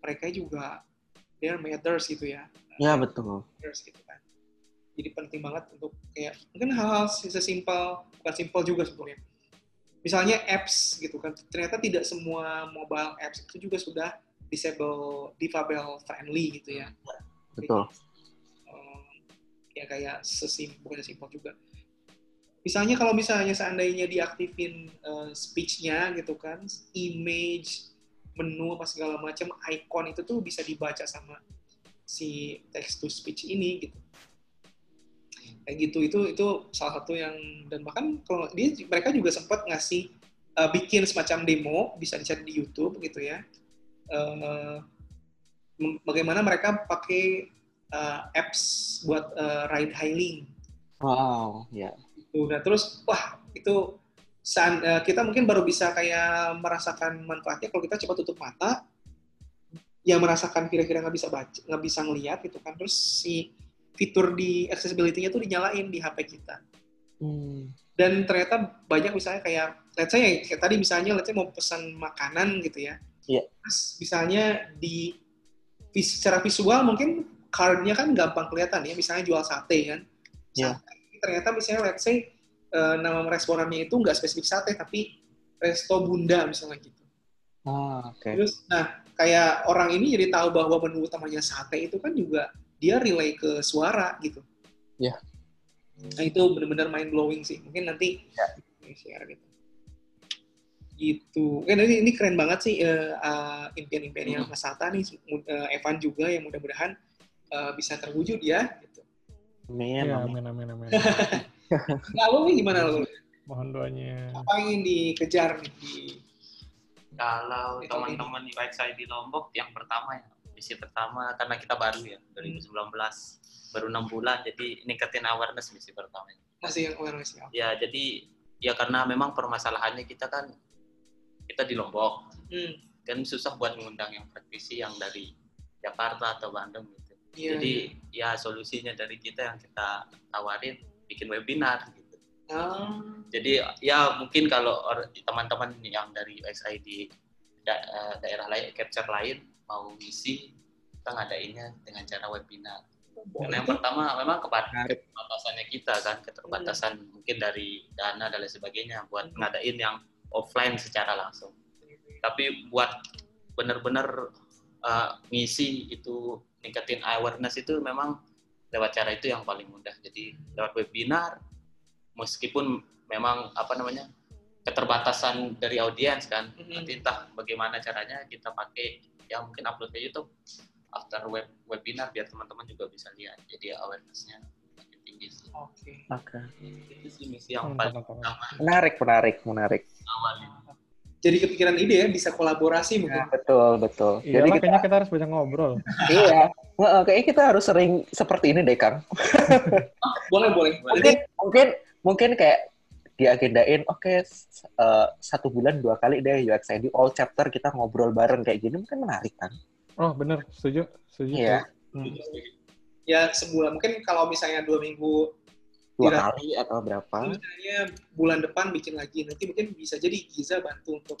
mereka juga they're matters gitu ya. Ya betul. Matters gitu kan. Jadi penting banget untuk kayak mungkin hal-hal sesimpel bukan simpel juga sebetulnya. Misalnya apps gitu kan, ternyata tidak semua mobile apps itu juga sudah disable, difabel friendly gitu ya. Betul. Jadi, um, ya kayak sesimpel bukan sesimpel juga misalnya kalau misalnya seandainya diaktifin uh, speech-nya gitu kan, image, menu apa segala macam, icon itu tuh bisa dibaca sama si text to speech ini gitu. Kayak gitu itu itu salah satu yang dan bahkan kalau dia mereka juga sempat ngasih uh, bikin semacam demo bisa dicari di YouTube gitu ya. Uh, bagaimana mereka pakai uh, apps buat uh, ride hailing. Wow, ya. Yeah. Nah terus wah itu uh, kita mungkin baru bisa kayak merasakan manfaatnya kalau kita coba tutup mata, yang merasakan kira-kira nggak bisa baca, nggak bisa ngelihat gitu kan. Terus si fitur di accessibility-nya tuh dinyalain di HP kita. Hmm. dan ternyata banyak misalnya kayak let's say kayak tadi misalnya let's say mau pesan makanan gitu ya Iya. terus misalnya di secara visual mungkin cardnya kan gampang kelihatan ya misalnya jual sate kan Iya. Sate, ternyata misalnya let's say eh, nama restorannya itu nggak spesifik sate tapi resto bunda misalnya gitu Ah, oke. terus nah kayak orang ini jadi tahu bahwa menu utamanya sate itu kan juga dia relay ke suara gitu Iya. nah itu benar-benar mind blowing sih mungkin nanti Ya. share gitu gitu kan ini, ini keren banget sih eh, eh, impian-impiannya Hmm. Mas Sata nih eh, Evan juga yang mudah-mudahan eh, bisa terwujud ya. Amin, Ya, amin. amin, amin. Lalu nih gimana lo? Mohon doanya. Apa yang ingin dikejar di Kalau Di teman-teman UXI di Lombok, yang pertama ya, misi pertama karena kita baru ya, 2019, baru enam bulan, jadi ningkatin awareness misi pertama. masih yang awareness ya? Ya, jadi ya karena memang permasalahannya kita kan kita di Lombok, Hmm, kan susah buat mengundang yang praktisi yang dari Jakarta atau Bandung gitu. Iya, Jadi ya solusinya dari kita yang kita tawarin bikin webinar gitu. Ah, Jadi ya mungkin kalau teman-teman yang dari di da- eh, daerah lain, capture lain mau ngisi, kita ngadainnya dengan cara webinar. Karena yang pertama memang keterbatasannya kita kan, keterbatasan mungkin dari dana dan lain sebagainya buat ngadain yang offline secara langsung. Tapi buat benar-benar eh, ngisi itu ningkatin awareness itu memang lewat cara itu yang paling mudah. Jadi lewat webinar, meskipun memang apa namanya keterbatasan dari audiens kan, Mhm. nanti entah bagaimana caranya kita pakai yang mungkin upload ke YouTube after web webinar biar teman-teman juga bisa lihat. Jadi awareness-nya makin tinggi sih. Oke. Oke. Itu sih misi yang Mantap, paling utama Menarik, menarik, menarik. awal ini. Jadi kepikiran ide ya bisa kolaborasi mungkin. Ya, betul, betul. Iya Jadi kita, kayaknya kita harus banyak ngobrol. iya, Heeh, kayaknya kita harus sering seperti ini deh, Kang. Boleh, boleh. Mungkin, mungkin, mungkin kayak diagendain, oke, s- eh, satu bulan dua kali deh UXID all chapter kita ngobrol bareng kayak gini, mungkin menarik kan? Oh, bener. Setuju. Setuju. Iya. Hmm. Ya sebulan mungkin kalau misalnya dua minggu Dua Kira- kali atau berapa? misalnya bulan depan bikin lagi nanti mungkin bisa jadi Giza bantu untuk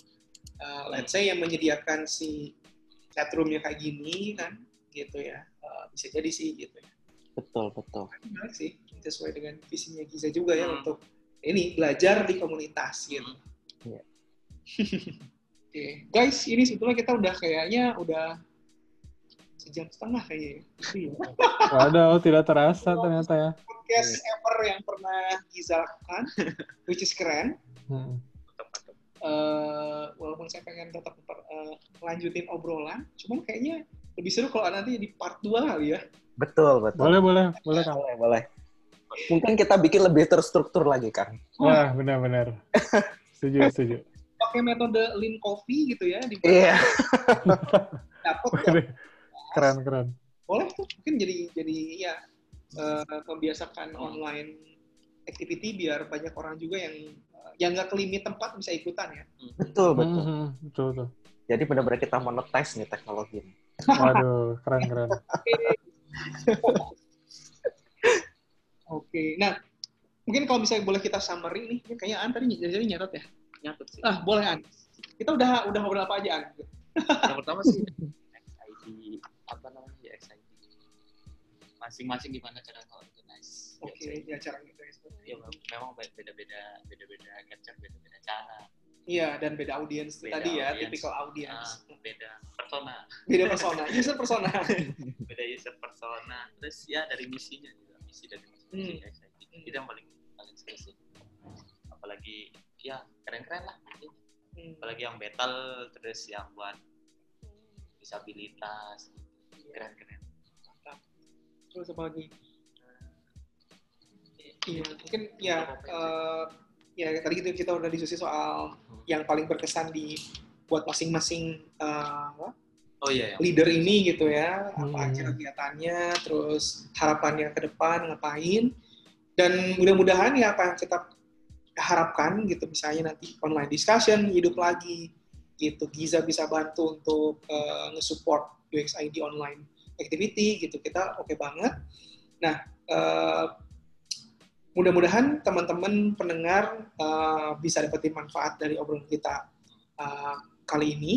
uh, let's say yang menyediakan si chatroomnya kayak gini kan gitu ya Uh, bisa jadi sih gitu ya Betul, betul. menarik sih sesuai dengan visinya Giza juga ya Hmm. untuk ini belajar di komunitas gitu Iya. Oke, guys ini sebetulnya kita udah kayaknya udah sejam setengah kayaknya ya. Iya. Waduh, tidak terasa ternyata ya. podcast ever yang pernah Giza lakukan which is keren Hmm. Eh walaupun saya pengen tetap per- eh, lanjutin obrolan, cuman kayaknya lebih seru kalau nanti di part 2 kali ya. Betul, betul. Boleh, boleh, boleh, Kang. boleh, boleh. Mungkin kita bikin lebih terstruktur lagi, Kang. Wah, benar-benar. Setuju, setuju. Pakai metode lean coffee gitu ya, di Iya. dapat tuh. Keren, keren. boleh tuh mungkin jadi jadi ya eh, membiasakan online activity biar banyak orang juga yang eh, yang nggak ke limit tempat bisa ikutan ya. Betul, betul. Hmm, hmm, betul, betul. Jadi benar-benar kita monetize nih teknologi ini. Waduh, keren, keren. Oke, nah mungkin kalau misalnya boleh kita summary nih, kayaknya An tadi jadi nyatet ya. Nyatut sih. Ah boleh An. Kita udah udah ngobrol apa aja An? Yang pertama sih XID Masing-masing gimana cara organize. Oke, ya cara gitu ya. Ya mem- memang beda-beda beda-beda capture beda-beda cara. Iya, dan beda audiens tadi ya, audience. tipikal Ah, audiens. beda persona, Beda persona, user persona. beda user persona. Terus ya dari misinya juga, misi dari misi Hmm. XID. Itu yang paling paling seru sih. Apalagi ya keren-keren lah. Hmm. Apalagi yang battle terus yang buat disabilitas keren-keren. Terus apa lagi? Iya, mungkin ya eh, ya tadi gitu kita udah diskusi soal yang paling berkesan di buat masing-masing eh, apa, Oh iya, ya. leader ini gitu ya, apa Hmm. aja kegiatannya, terus harapannya ke depan ngapain, dan mudah-mudahan ya apa yang kita harapkan gitu, misalnya nanti online discussion hidup lagi, gitu, Giza bisa bantu untuk eh, nge-support UXID online activity gitu, kita oke banget. Nah, eh, mudah-mudahan teman-teman pendengar uh, bisa dapetin manfaat dari obrolan kita uh, kali ini.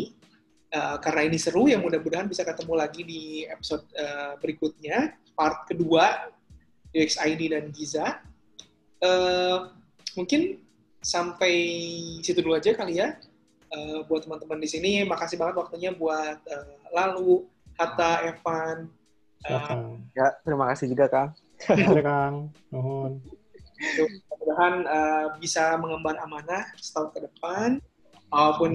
Uh, karena ini seru, ya mudah-mudahan bisa ketemu lagi di episode uh, berikutnya, part kedua UX ID dan Giza. Uh, mungkin sampai situ dulu aja kali ya. Uh, buat teman-teman di sini, makasih banget waktunya buat uh, Lalu, Hatta, Evan. Uh, ya, terima kasih juga Kang. Terima Kang. Nuhun. Mudah-mudahan uh, bisa mengemban amanah setahun ke depan, maupun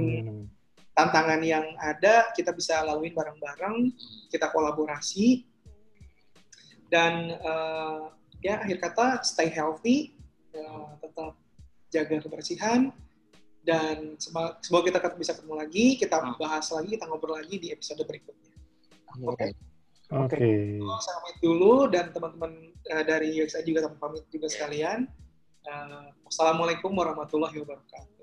tantangan yang ada kita bisa lalui bareng-bareng, kita kolaborasi, dan uh, ya akhir kata stay healthy, uh, tetap jaga kebersihan, dan semoga kita bisa ketemu lagi, kita bahas lagi, kita ngobrol lagi di episode berikutnya. Oke. Okay. Oke. Okay. Saya pamit dulu dan teman-teman uh, dari UXI juga pamit juga sekalian. Uh, wassalamualaikum warahmatullahi wabarakatuh.